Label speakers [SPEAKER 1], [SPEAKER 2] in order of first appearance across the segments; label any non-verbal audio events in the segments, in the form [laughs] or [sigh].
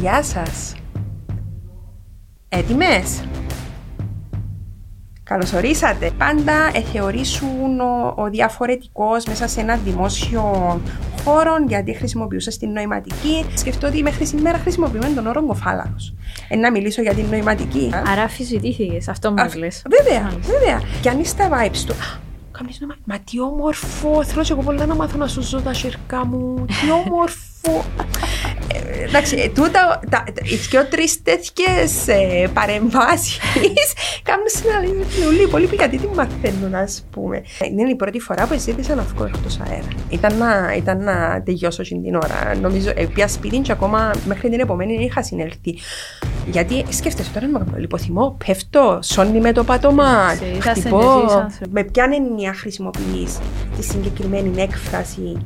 [SPEAKER 1] Γεια σας. Έτοιμες; Καλωσορίσατε. Πάντα εθεωρήσουν ο, ο διαφορετικός μέσα σε ένα δημόσιο χώρο γιατί χρησιμοποιούσα στην νοηματική. Σκεφτώ ότι μέχρι σήμερα χρησιμοποιούμε τον όρο κοφάλαρο. Ε, να μιλήσω για την νοηματική.
[SPEAKER 2] Άρα αφισβητήθηκε, αυτό μα λες.
[SPEAKER 1] Βέβαια, βέβαια. Και αν είσαι τα vibes του. Καμία νόημα. Μα τι όμορφο. Θέλω και εγώ πολλά να μάθω να σου ζω τα σιρκά μου. Τι [laughs] όμορφο. Ε, εντάξει, ε, τούτα, τα, οι δυο-τρει τέτοιες ε, παρεμβάσεις [laughs] κάνουν συναλλαγή με πολύ πολύ γιατί τι μαθαίνουν, ας πούμε. Είναι η πρώτη φορά που ζήτησα να βγω εκτό αέρα. Ήταν να, ήταν να τελειώσω την ώρα. Νομίζω, ε, πια σπίτι και ακόμα μέχρι την επόμενη είχα συνέλθει. Γιατί σκέφτεσαι τώρα με λιποθυμώ, πέφτω, σώνει με το πάτωμα, χτυπώ. Με ποια έννοια χρησιμοποιεί τη συγκεκριμένη έκφραση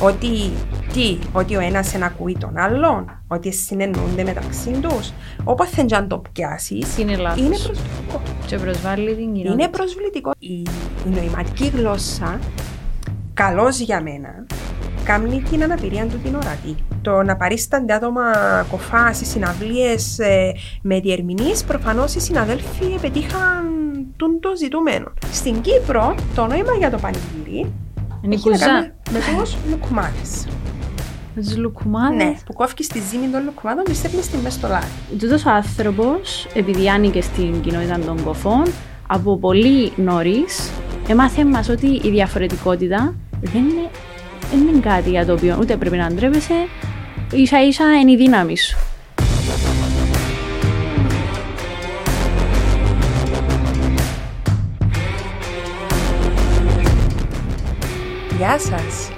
[SPEAKER 1] ότι, τι, ότι ο ένας ενακούει τον άλλον, ότι συνεννοούνται μεταξύ τους. Όποτε δεν το πιάσεις,
[SPEAKER 2] είναι λάθος.
[SPEAKER 1] Είναι προσβλητικό.
[SPEAKER 2] Και προσβάλλει την κοινότητα.
[SPEAKER 1] Είναι προσβλητικό. Η, η νοηματική γλώσσα, καλώ για μένα, κάνει την αναπηρία του την ορατή. Το να παρίστανται άτομα κοφάς στι συναυλίες ε, με διερμηνείς, προφανώς οι συναδέλφοι πετύχαν το ζητούμενο. Στην Κύπρο, το νόημα για το πανηγύρι
[SPEAKER 2] είναι η κουζά.
[SPEAKER 1] Με τους λουκουμάδες.
[SPEAKER 2] Με τους λουκουμάδες.
[SPEAKER 1] Ναι, που κόφει τη ζύμη των λουκουμάδων και στέλνει στη μέση στο λάδι.
[SPEAKER 2] Τούτος ο άνθρωπος, επειδή άνοιγε στην κοινότητα των κοφών, από πολύ νωρίς έμαθε μας ότι η διαφορετικότητα δεν είναι, δεν είναι κάτι για το οποίο ούτε πρέπει να ντρέπεσαι, ίσα ίσα είναι η δύναμη σου.
[SPEAKER 1] Γεια σας.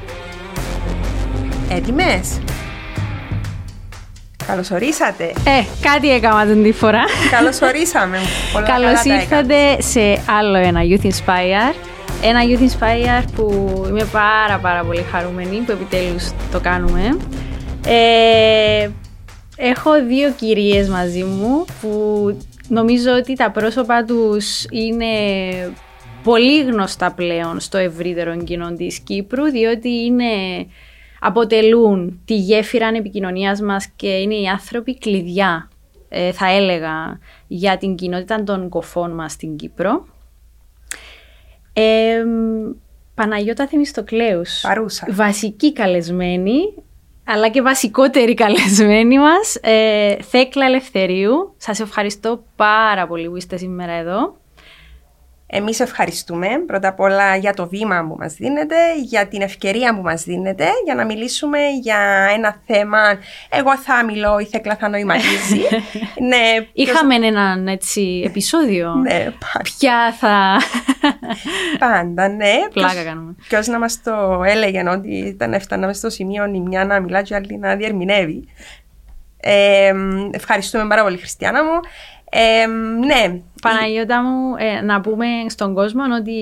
[SPEAKER 1] Έτοιμες; Καλωσορίσατε.
[SPEAKER 2] Ε, κάτι έκανα την τη φορά.
[SPEAKER 1] Καλωσορίσαμε.
[SPEAKER 2] Καλώς ήρθατε σε άλλο ένα Youth Inspire. Ένα Youth Inspire που είμαι πάρα πάρα πολύ χαρούμενη που επιτέλους το κάνουμε. Ε, έχω δύο κυρίες μαζί μου που νομίζω ότι τα πρόσωπα τους είναι πολύ γνωστά πλέον στο ευρύτερο κοινό της Κύπρου, διότι είναι, αποτελούν τη γέφυρα επικοινωνία μας και είναι οι άνθρωποι κλειδιά, ε, θα έλεγα, για την κοινότητα των κοφών μας στην Κύπρο. Ε, Παναγιώτα Θεμιστοκλέους,
[SPEAKER 1] Παρούσα.
[SPEAKER 2] βασική καλεσμένη, αλλά και βασικότερη καλεσμένη μας, ε, Θέκλα Ελευθερίου. Σας ευχαριστώ πάρα πολύ που είστε σήμερα εδώ.
[SPEAKER 1] Εμείς ευχαριστούμε πρώτα απ' όλα για το βήμα που μας δίνετε, για την ευκαιρία που μας δίνετε, για να μιλήσουμε για ένα θέμα. Εγώ θα μιλώ, η Θέκλα θα νοηματίζει. [laughs]
[SPEAKER 2] ναι, Είχαμε ποιος... έναν έτσι επεισόδιο.
[SPEAKER 1] ναι, πάντα.
[SPEAKER 2] Ποια θα. [laughs]
[SPEAKER 1] πάντα, ναι.
[SPEAKER 2] Πλάκα κάνουμε.
[SPEAKER 1] Ποιος να μας το έλεγε ότι ήταν έφταναμε στο σημείο η μια να μιλά και η άλλη να διερμηνεύει. Ε, ευχαριστούμε πάρα πολύ, Χριστιανά μου. Ε, ναι.
[SPEAKER 2] Παναγιώτα μου, ε, να πούμε στον κόσμο ότι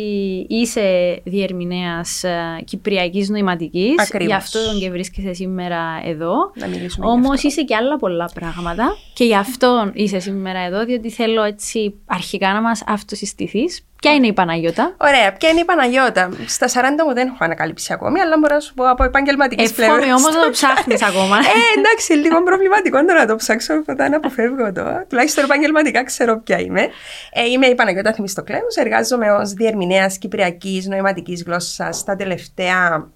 [SPEAKER 2] είσαι διερμηνέας ε, κυπριακής νοηματικής.
[SPEAKER 1] Ακριβώς.
[SPEAKER 2] Γι' αυτό και βρίσκεσαι σήμερα εδώ.
[SPEAKER 1] Να μιλήσουμε
[SPEAKER 2] Όμως είσαι και άλλα πολλά πράγματα και γι' αυτό είσαι σήμερα εδώ, διότι θέλω έτσι αρχικά να μας αυτοσυστηθείς Ποια είναι η Παναγιώτα;
[SPEAKER 1] Ωραία, ποια είναι η Παναγιώτα; Στα 40 μου δεν έχω ανακαλύψει ακόμη, αλλά μπορώ να σου πω από επαγγελματικής πλευρά.
[SPEAKER 2] Εύχομαι όμως να το ψάχνεις ακόμα.
[SPEAKER 1] ε, εντάξει, λίγο προβληματικό τώρα να το ψάξω, οπότε να αποφεύγω το. Τουλάχιστον επαγγελματικά ξέρω ποια είμαι. Ε, είμαι η Παναγιώτα Θημιστοκλέους. Εργάζομαι ως διερμηνέας κυπριακής νοηματικής γλώσσας τα τελευταία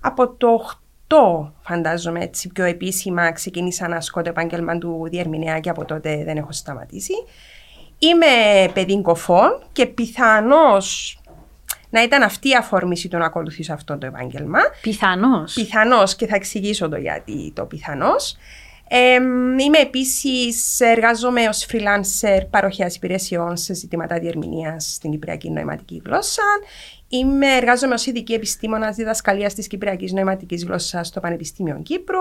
[SPEAKER 1] από το 8 φαντάζομαι έτσι πιο επίσημα ξεκίνησα να ασκώ το επάγγελμα του διερμηνέα και από τότε δεν έχω σταματήσει. Είμαι παιδί κοφών και πιθανώς να ήταν αυτή η αφορμήση του να ακολουθήσω αυτό το επάγγελμα.
[SPEAKER 2] Πιθανώς.
[SPEAKER 1] Πιθανώς και θα εξηγήσω το γιατί το πιθανώς. Ε, είμαι επίσης, εργάζομαι ως freelancer παροχέας υπηρεσιών σε ζητήματα διερμηνίας στην Κυπριακή Νοηματική Γλώσσα. Είμαι, εργάζομαι ως ειδική επιστήμονας διδασκαλίας της Κυπριακής Νοηματικής Γλώσσας στο Πανεπιστήμιο Κύπρου.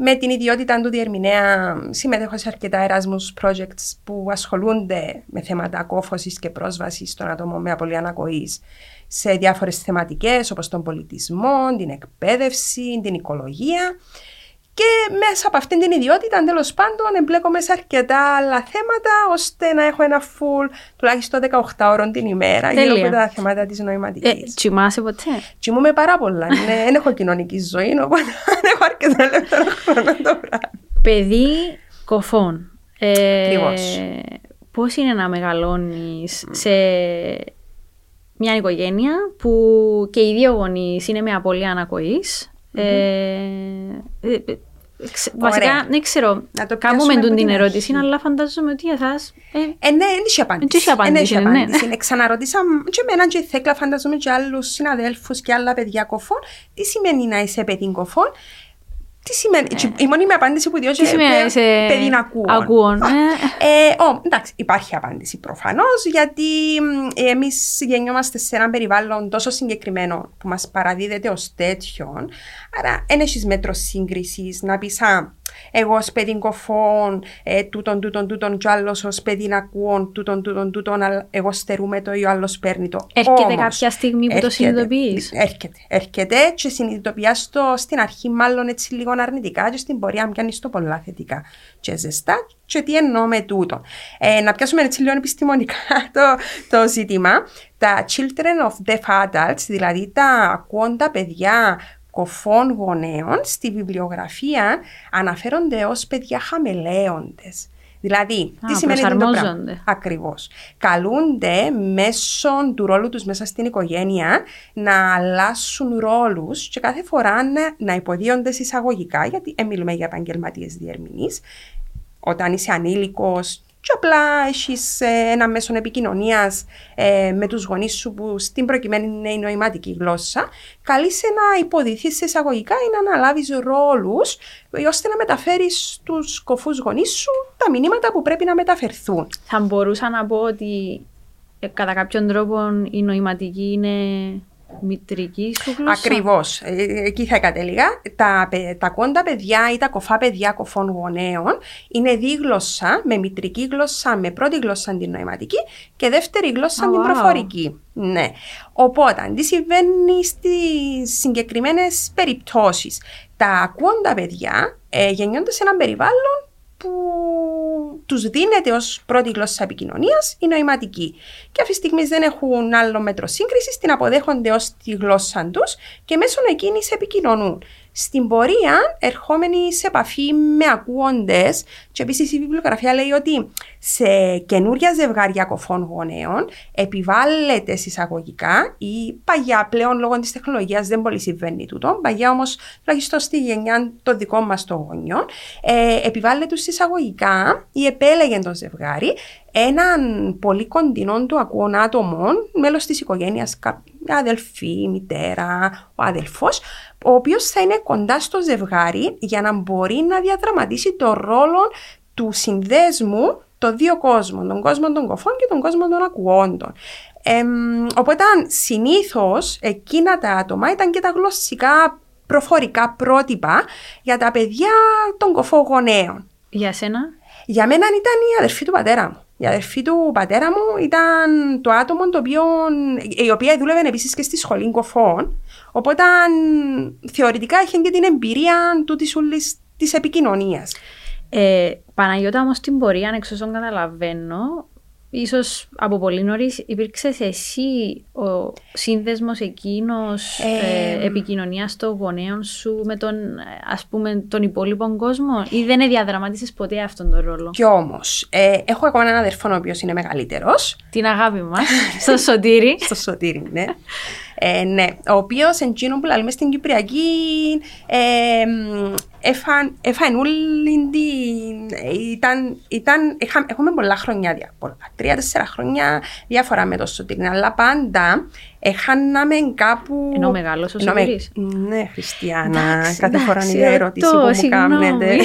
[SPEAKER 1] Με την ιδιότητα του διερμηνέα συμμετέχω σε αρκετά Erasmus projects που ασχολούνται με θέματα κόφωσης και πρόσβασης των ατόμων με απολύτω ανακοής σε διάφορες θεματικές όπως τον πολιτισμό, την εκπαίδευση, την οικολογία Και μέσα από αυτήν την ιδιότητα, τέλος πάντων, εμπλέκομαι σε αρκετά άλλα θέματα, ώστε να έχω ένα full τουλάχιστον 18 ώρων την ημέρα
[SPEAKER 2] Τέλεια.
[SPEAKER 1] γύρω από τα θέματα της νοηματικής.
[SPEAKER 2] Ε, τσιμάσαι ποτέ;
[SPEAKER 1] Τσιμούμε πάρα πολλά. Ναι, δεν έχω κοινωνική ζωή, οπότε δεν έχω αρκετά ελεύθερο χρόνο το βράδυ.
[SPEAKER 2] Παιδί κοφών. Ε,
[SPEAKER 1] Ακριβώς.
[SPEAKER 2] πώς είναι να μεγαλώνεις σε μια οικογένεια που και οι δύο γονείς είναι με απώλεια ανακοής. Ε, ε, ε, ξε- βασικά, δεν ξέρω,
[SPEAKER 1] Να το
[SPEAKER 2] κάνουμε
[SPEAKER 1] πιάσουμε
[SPEAKER 2] τον
[SPEAKER 1] από
[SPEAKER 2] την
[SPEAKER 1] την
[SPEAKER 2] ερώτηση,
[SPEAKER 1] αρχή.
[SPEAKER 2] αλλά φαντάζομαι ότι εσάς... Ε,
[SPEAKER 1] Ε, ναι, δεν είχε απάντηση.
[SPEAKER 2] Δεν είχε απάντηση,
[SPEAKER 1] Ε,
[SPEAKER 2] ναι, ναι.
[SPEAKER 1] απάντηση. Ε, Ξαναρωτήσα και εμένα και η Θέκλα, φανταζόμαι και άλλους συναδέλφους και άλλα παιδιά κοφών. Τι σημαίνει να είσαι παιδί κοφών; Τι σημαίνει, και η μόνη μου απάντηση που διώκει
[SPEAKER 2] τι σημαίνει να είσαι
[SPEAKER 1] παιδί να ακούω.
[SPEAKER 2] ακούων, ε.
[SPEAKER 1] Ε, ο, εντάξει, υπάρχει απάντηση προφανώς, γιατί εμείς γεννιόμαστε σε ένα περιβάλλον τόσο συγκεκριμένο που μας παραδίδεται ως τέτοιον. Άρα, δεν έχεις μέτρο σύγκρισης να πεις, Α, εγώ ως παιδί κοφών, ε, τούτον, τούτον, τούτον, κι άλλος ως παιδί ακούων, τούτον, τούτον, τούτον, αλλά εγώ στερούμε το ή ο άλλος παίρνει το.
[SPEAKER 2] Έρχεται
[SPEAKER 1] Όμως,
[SPEAKER 2] κάποια στιγμή που το
[SPEAKER 1] έρχεται,
[SPEAKER 2] συνειδητοποιείς;
[SPEAKER 1] Έρχεται, έρχεται και συνειδητοποιεί το στην αρχή, μάλλον έτσι λίγο αρνητικά, και στην πορεία πιάνεις το πολλά θετικά και ζεστά. Και τι εννοώ με τούτο. Ε, να πιάσουμε έτσι λίγο επιστημονικά [laughs] το, το ζήτημα. Τα children of deaf adults, δηλαδή τα ακούοντα παιδιά κοφών γονέων, στη βιβλιογραφία αναφέρονται ως παιδιά χαμελέοντες. Δηλαδή, τι
[SPEAKER 2] Α,
[SPEAKER 1] σημαίνει αυτό το πράγμα;
[SPEAKER 2] προσαρμόζονται.
[SPEAKER 1] Ακριβώς. Καλούνται μέσω του ρόλου τους μέσα στην οικογένεια να αλλάσουν ρόλους και κάθε φορά να, να υποδίονται εισαγωγικά, γιατί ε, μιλούμε για επαγγελματίες διερμηνείς, όταν είσαι ανήλικος και απλά έχεις ένα μέσο επικοινωνίας με τους γονείς σου που στην προκειμένη είναι η νοηματική γλώσσα, καλείσαι να υποδηθείς εισαγωγικά ή να αναλάβεις ρόλους ώστε να μεταφέρεις στους κοφούς γονείς σου τα μηνύματα που πρέπει να μεταφερθούν.
[SPEAKER 2] Θα μπορούσα να πω ότι ε, κατά κάποιον τρόπο η νοηματική είναι μητρική σου γλώσσα.
[SPEAKER 1] Ακριβώς. εκεί θα κατέληγα. Τα, παι- τα κόντα παιδιά ή τα κοφά παιδιά κοφών γονέων είναι δίγλωσσα με μητρική γλώσσα, με πρώτη γλώσσα την νοηματική και δεύτερη γλώσσα
[SPEAKER 2] Α,
[SPEAKER 1] την
[SPEAKER 2] wow.
[SPEAKER 1] προφορική. Ναι. Οπότε, τι συμβαίνει στις συγκεκριμένες περιπτώσεις. Τα ακούοντα παιδιά ε, γεννιόνται σε ένα περιβάλλον που τους δίνεται ως πρώτη γλώσσα επικοινωνίας η νοηματική. Και αυτή τη στιγμή δεν έχουν άλλο μέτρο σύγκρισης, την αποδέχονται ως τη γλώσσα τους και μέσω εκείνης επικοινωνούν. Στην πορεία, ερχόμενοι σε επαφή με ακούοντες, και επίσης η βιβλιογραφία λέει ότι σε καινούρια ζευγάρια κοφών γονέων επιβάλλεται συσσαγωγικά ή παγιά πλέον λόγω της τεχνολογίας δεν πολύ συμβαίνει τούτο. Παγιά όμως, τουλάχιστον στη γενιά των δικών μας των γονιών, ε, επιβάλλεται εισαγωγικά ή επέλεγε το ζευγάρι έναν πολύ κοντινό του ακούων άτομο, μέλος της οικογένειας, κάποια αδελφή, μητέρα, ο αδελφός, ο οποίος θα είναι κοντά στο ζευγάρι για να μπορεί να διαδραματίσει το ρόλο του συνδέσμου των δύο κόσμων, τον κόσμο των κοφών και τον κόσμο των ακουόντων. Εμ, οπότε συνήθως εκείνα τα άτομα ήταν και τα γλωσσικά προφορικά πρότυπα για τα παιδιά των κοφών γονέων.
[SPEAKER 2] Για σένα;
[SPEAKER 1] Για μένα ήταν η αδερφή του πατέρα μου. Η αδερφή του πατέρα μου ήταν το άτομο το οποίο, η οποία δούλευε επίσης και στη σχολή κοφών. Οπότε θεωρητικά είχε και την εμπειρία του της όλη της επικοινωνίας.
[SPEAKER 2] Ε, Παναγιώτα, όμως στην πορεία, εξ όσων καταλαβαίνω, ίσως από πολύ νωρίς υπήρξες εσύ ο σύνδεσμος εκείνος
[SPEAKER 1] Ε,
[SPEAKER 2] ε, επικοινωνίας των γονέων σου με τον, ε, ας πούμε, τον υπόλοιπο κόσμο ή δεν διαδραμάτισες ποτέ αυτόν τον ρόλο;
[SPEAKER 1] Κι όμως, ε, έχω ακόμα έναν αδερφό ο οποίος είναι μεγαλύτερος.
[SPEAKER 2] Την αγάπη μας, στο Σωτήρι. [laughs]
[SPEAKER 1] στο Σωτήρι, ναι. Ε, ναι, ο οποίος εντζήνο που λέμε στην Κυπριακή ε, έφαν, έφαν όλη την. Ήταν, ήταν, είχα, έχουμε πολλά χρόνια, δια- πολλά, τρία-τέσσερα χρόνια διάφορα με το Σωτήρι, αλλά πάντα έχαναμε κάπου.
[SPEAKER 2] Ενώ μεγάλος ο
[SPEAKER 1] Ενώ με-
[SPEAKER 2] Σωτήρης.
[SPEAKER 1] Ναι, Χριστιανά.
[SPEAKER 2] Εντάξει,
[SPEAKER 1] Κάθε φορά είναι η
[SPEAKER 2] εντάξει,
[SPEAKER 1] ερώτηση
[SPEAKER 2] ρωτώ,
[SPEAKER 1] που μου
[SPEAKER 2] συγγνώμη.
[SPEAKER 1] κάνετε. [laughs]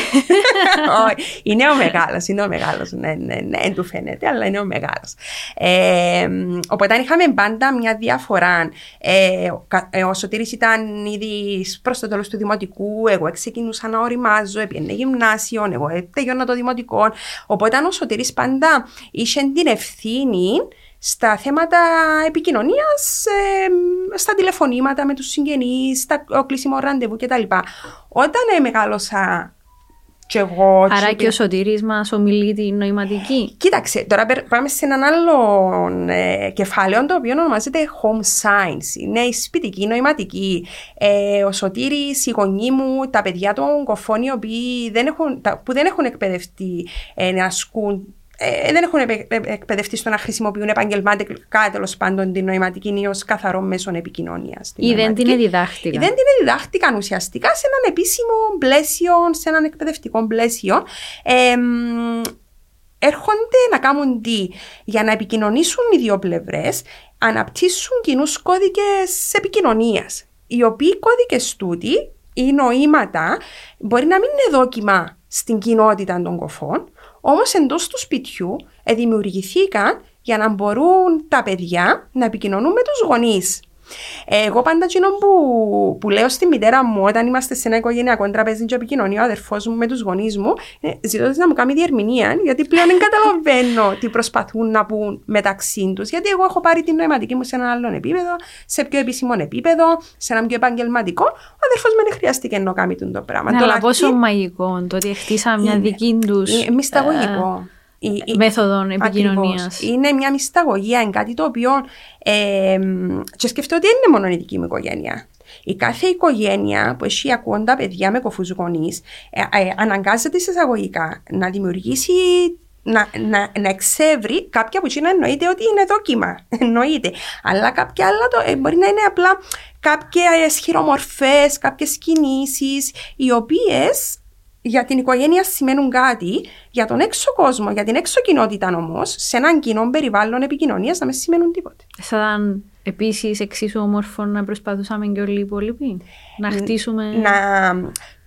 [SPEAKER 1] Όχι, είναι ο μεγάλος, είναι ο μεγάλος. Ναι, ναι, ναι, δεν του φαίνεται, αλλά είναι ο μεγάλος. Ε, οπότε είχαμε πάντα μια διαφορά. Ε, ο, κα- ε, ο Σωτήρης ήταν ήδη προς το τέλος του δημοτικού. Εγώ ξεκινούσα να οριμάζω, έπαιρνε γυμνάσιο, εγώ τελειώνα το δημοτικό. Οπότε ο Σωτήρης πάντα είχε την ευθύνη στα θέματα επικοινωνίας, ε, στα τηλεφωνήματα με τους συγγενείς, στα κλείσιμο ραντεβού κτλ. Όταν ε, μεγάλωσα και εγώ...
[SPEAKER 2] Άρα και ο Σωτήρης μας ομιλεί την νοηματική.
[SPEAKER 1] Κοίταξε, τώρα πάμε σε έναν άλλο ε, κεφάλαιο το οποίο ονομάζεται home science. Είναι η σπιτική νοηματική. Ε, ο Σωτήρης, οι γονείς μου, τα παιδιά των κοφών οι οποίοι δεν έχουν, που δεν έχουν εκπαιδευτεί ε, να ασκούν ε, δεν έχουν εκπαιδευτεί στο να χρησιμοποιούν επαγγελματικά τέλος πάντων την νοηματική ή ως καθαρό μέσο επικοινωνίας.
[SPEAKER 2] Ή δεν την διδάχτηκαν.
[SPEAKER 1] Ή δεν την διδάχτηκαν ουσιαστικά σε έναν επίσημο πλαίσιο, σε έναν εκπαιδευτικό πλαίσιο. Ε, έρχονται να κάνουν τι, για να επικοινωνήσουν οι δύο πλευρές, αναπτύσσουν κοινούς κώδικες επικοινωνίας. Οι οποίοι κώδικες τούτοι ή νοήματα μπορεί να μην είναι δόκιμα στην κοινότητα των κοφών, Όμως εντός του σπιτιού δημιουργηθήκαν για να μπορούν τα παιδιά να επικοινωνούν με τους γονείς. Εγώ πάντα εκείνο που, που λέω στη μητέρα μου όταν είμαστε σε ένα οικογενειακό τραπέζι και επικοινωνεί ο αδερφός μου με τους γονείς μου, ε, ζητώ να μου κάνει διερμηνία, γιατί πλέον δεν καταλαβαίνω τι προσπαθούν να πούν μεταξύ τους. Γιατί εγώ έχω πάρει την νοηματική μου σε ένα άλλο επίπεδο, σε πιο επίσημο επίπεδο, σε ένα πιο επαγγελματικό. Ο αδερφός μου δεν χρειάστηκε να κάνει το πράγμα.
[SPEAKER 2] Ναι, αλλά πόσο μαγικό το ότι χτίσαμε μια δική τους.
[SPEAKER 1] Μυσταγωγικό
[SPEAKER 2] η, μέθοδων επικοινωνίας.
[SPEAKER 1] Είναι μια μυσταγωγία, είναι κάτι το οποίο. Ε, και σκεφτώ ότι δεν είναι μόνο η δική μου οικογένεια. Η κάθε οικογένεια που έχει ακούοντα παιδιά με κοφούς γονείς ε, ε, αναγκάζεται εισαγωγικά να δημιουργήσει να, να, να εξεύρει κάποια που να εννοείται ότι είναι δόκιμα. [laughs] Εννοείται. Αλλά κάποια άλλα το, ε, μπορεί να είναι απλά κάποιες χειρομορφές, κάποιες κινήσεις, οι οποίες για την οικογένεια σημαίνουν κάτι, για τον έξω κόσμο, για την έξω κοινότητα όμως, σε έναν κοινό περιβάλλον επικοινωνίας να μην σημαίνουν τίποτε.
[SPEAKER 2] Θα ήταν επίσης εξίσου όμορφο να προσπαθούσαμε και όλοι οι υπόλοιποι; Να χτίσουμε.
[SPEAKER 1] Να...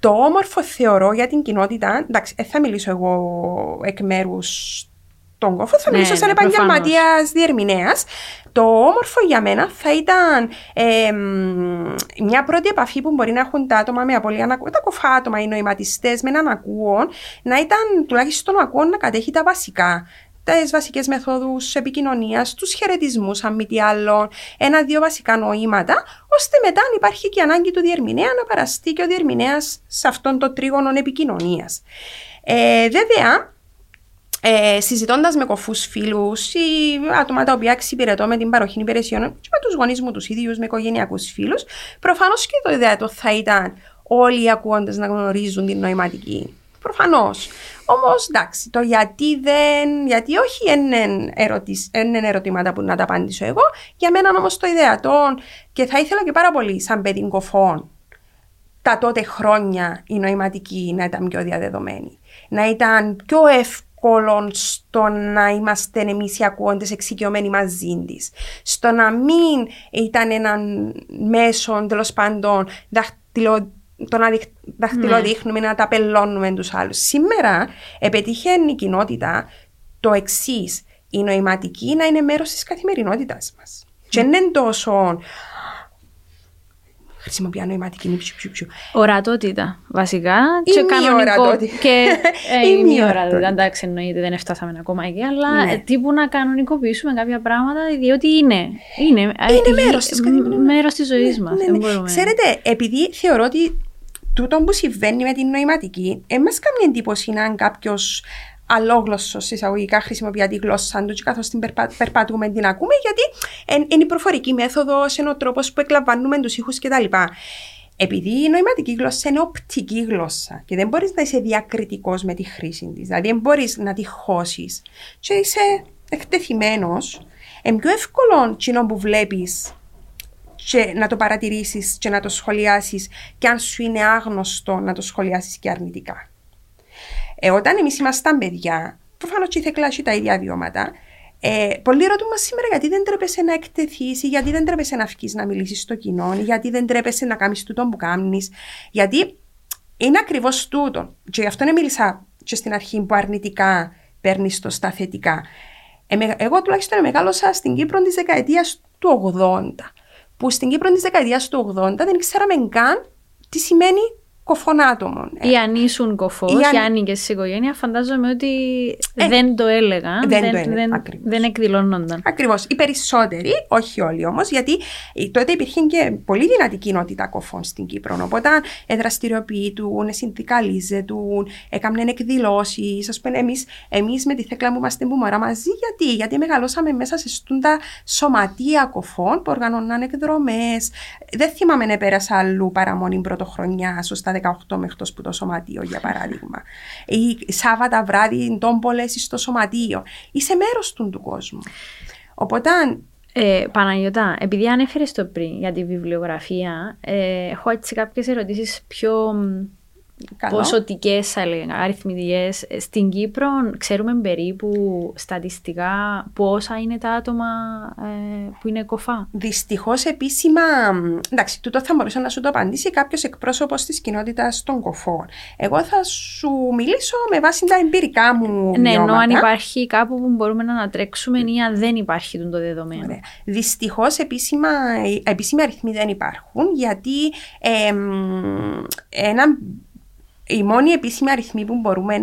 [SPEAKER 1] Το όμορφο θεωρώ για την κοινότητα, εντάξει, δεν θα μιλήσω εγώ εκ μέρους τον κόφο, θα ναι, μιλήσω σαν ναι, επαγγελματία διερμηνέας. Το όμορφο για μένα θα ήταν ε, μια πρώτη επαφή που μπορεί να έχουν τα άτομα με απολύτω τα κοφά άτομα, οι νοηματιστές με έναν ακούον, να ήταν τουλάχιστον ο ακούον να κατέχει τα βασικά τις βασικές μεθόδους επικοινωνίας, τους χαιρετισμούς, αν μη τι άλλο, ένα-δύο βασικά νοήματα, ώστε μετά αν υπάρχει και ανάγκη του διερμηνέα να παραστεί και ο διερμηνέας σε αυτόν τον τρίγωνο επικοινωνίας. Ε, βέβαια, ε, Συζητώντας με κοφούς φίλους ή άτομα τα οποία εξυπηρετώ με την παροχή υπηρεσιών και με τους γονείς μου τους ίδιους, με οικογενειακούς φίλους, προφανώς και το ιδέα θα ήταν όλοι οι ακούοντες να γνωρίζουν την νοηματική. Προφανώς. Όμως εντάξει, το γιατί δεν, γιατί όχι είναι ερωτήματα που να τα απαντήσω εγώ. Για μένα όμως το ιδεατό και θα ήθελα και πάρα πολύ σαν παιδί κοφών τα τότε χρόνια η νοηματική να ήταν πιο διαδεδομένη. Να ήταν πιο εύκολο εύκολο στο να είμαστε εμείς οι ακούοντε εξοικειωμένοι μαζί της. Στο να μην ήταν ένα μέσο τέλος πάντων δαχτυλο, το να δαχτυλοδείχνουμε, ναι. να τα πελώνουμε τους άλλους. Σήμερα επετύχει η κοινότητα το εξής. Η νοηματική να είναι μέρος της καθημερινότητάς μας. Και δεν είναι τόσο χρησιμοποιεί νοηματική νύψη πιο πιο.
[SPEAKER 2] Ορατότητα, βασικά.
[SPEAKER 1] Ή και κανονικό.
[SPEAKER 2] Και ε, [laughs] η μη ορατότητα. Εντάξει, εννοείται, δεν φτάσαμε ακόμα εκεί, αλλά ναι. τύπου να κανονικοποιήσουμε κάποια πράγματα, διότι είναι. Είναι,
[SPEAKER 1] είναι μέρος της
[SPEAKER 2] μέρος της ζωής μας.
[SPEAKER 1] Ναι, ναι. Ξέρετε, επειδή θεωρώ ότι τούτο που συμβαίνει με την νοηματική, δεν μα κάνει εντύπωση να κάποιος αλόγλωσσος εισαγωγικά χρησιμοποιεί τη γλώσσα του και καθώς την περπα... περπατούμε την ακούμε, γιατί είναι η προφορική μέθοδος, είναι ο τρόπος που εκλαμβάνουμε τους ήχους κτλ. Επειδή η νοηματική γλώσσα είναι οπτική γλώσσα και δεν μπορείς να είσαι διακριτικός με τη χρήση της, δηλαδή δεν μπορείς να τη χώσεις και είσαι εκτεθειμένος, είναι πιο εύκολο κοινό που βλέπεις και να το παρατηρήσεις και να το σχολιάσεις, και αν σου είναι άγνωστο να το σχολιάσεις και αρνητικά. Ε, όταν εμείς ήμασταν παιδιά, προφανώς και η τα ίδια βιώματα, ε, πολλοί ρωτούν μας σήμερα γιατί δεν τρέπεσαι να εκτεθείς, γιατί δεν τρέπεσαι να βγει να μιλήσεις στο κοινό, γιατί δεν τρέπεσαι να κάνεις τούτο που κάνεις. Γιατί είναι ακριβώς τούτο. Και γι' αυτό δεν μίλησα και στην αρχή που αρνητικά παίρνεις το στα θετικά. Ε, εγώ τουλάχιστον μεγάλωσα στην Κύπρο της δεκαετίας του 80. Που στην Κύπρο της δεκαετίας του 80 δεν ξέραμε καν τι σημαίνει κοφών άτομων.
[SPEAKER 2] Ή αν ήσουν κοφός,
[SPEAKER 1] Ή αν-
[SPEAKER 2] ή άνοιγε σε οικογένεια, φαντάζομαι ότι δεν το έλεγαν.
[SPEAKER 1] Ε, δεν το
[SPEAKER 2] δεν,
[SPEAKER 1] έλεγαν,
[SPEAKER 2] δεν,
[SPEAKER 1] ακριβώς.
[SPEAKER 2] δεν εκδηλώνονταν.
[SPEAKER 1] Ακριβώς. Οι περισσότεροι, όχι όλοι όμως, γιατί ε, τότε υπήρχε και πολύ δυνατή κοινότητα κοφών στην Κύπρο. Οπότε δραστηριοποιητούν, συνδικαλίζετουν, έκαναν εκδηλώσεις. Α πούμε, εμεί εμείς με τη θέκλα μου είμαστε μπούμαρα μαζί. Γιατί; Γιατί μεγαλώσαμε μέσα σε στούντα σωματεία κοφών που οργανώναν εκδρομές. Δεν θυμάμαι να πέρασα αλλού παρά μόνη πρωτοχρονιά, ω τα 18 μέχρι το το σωματείο, για παράδειγμα. Ή Σάββατα βράδυ, τόμπολε στο σωματείο. Είσαι μέρος του του κόσμου. Οπότε,
[SPEAKER 2] Ε, Παναγιώτα, επειδή ανέφερες το πριν για τη βιβλιογραφία, ε, έχω έτσι κάποιες ερωτήσεις πιο
[SPEAKER 1] καλό.
[SPEAKER 2] ποσοτικές, θα έλεγα, αριθμητικές. Ε, Στην Κύπρο ξέρουμε περίπου στατιστικά πόσα είναι τα άτομα ε, που είναι κοφά.
[SPEAKER 1] Δυστυχώς επίσημα, εντάξει, τούτο θα μπορούσε να σου το απαντήσει κάποιος εκπρόσωπος της κοινότητας των κοφών. Εγώ θα σου μιλήσω με βάση τα εμπειρικά μου
[SPEAKER 2] Ναι, ενώ
[SPEAKER 1] βιώματα.
[SPEAKER 2] αν υπάρχει κάπου που μπορούμε να ανατρέξουμε ή αν δεν υπάρχει το δεδομένο.
[SPEAKER 1] Ωραία. Δυστυχώς επίσημα, επίσημοι αριθμοί δεν υπάρχουν γιατί εμ, ένα, οι μόνοι επίσημοι αριθμοί που μπορούμε,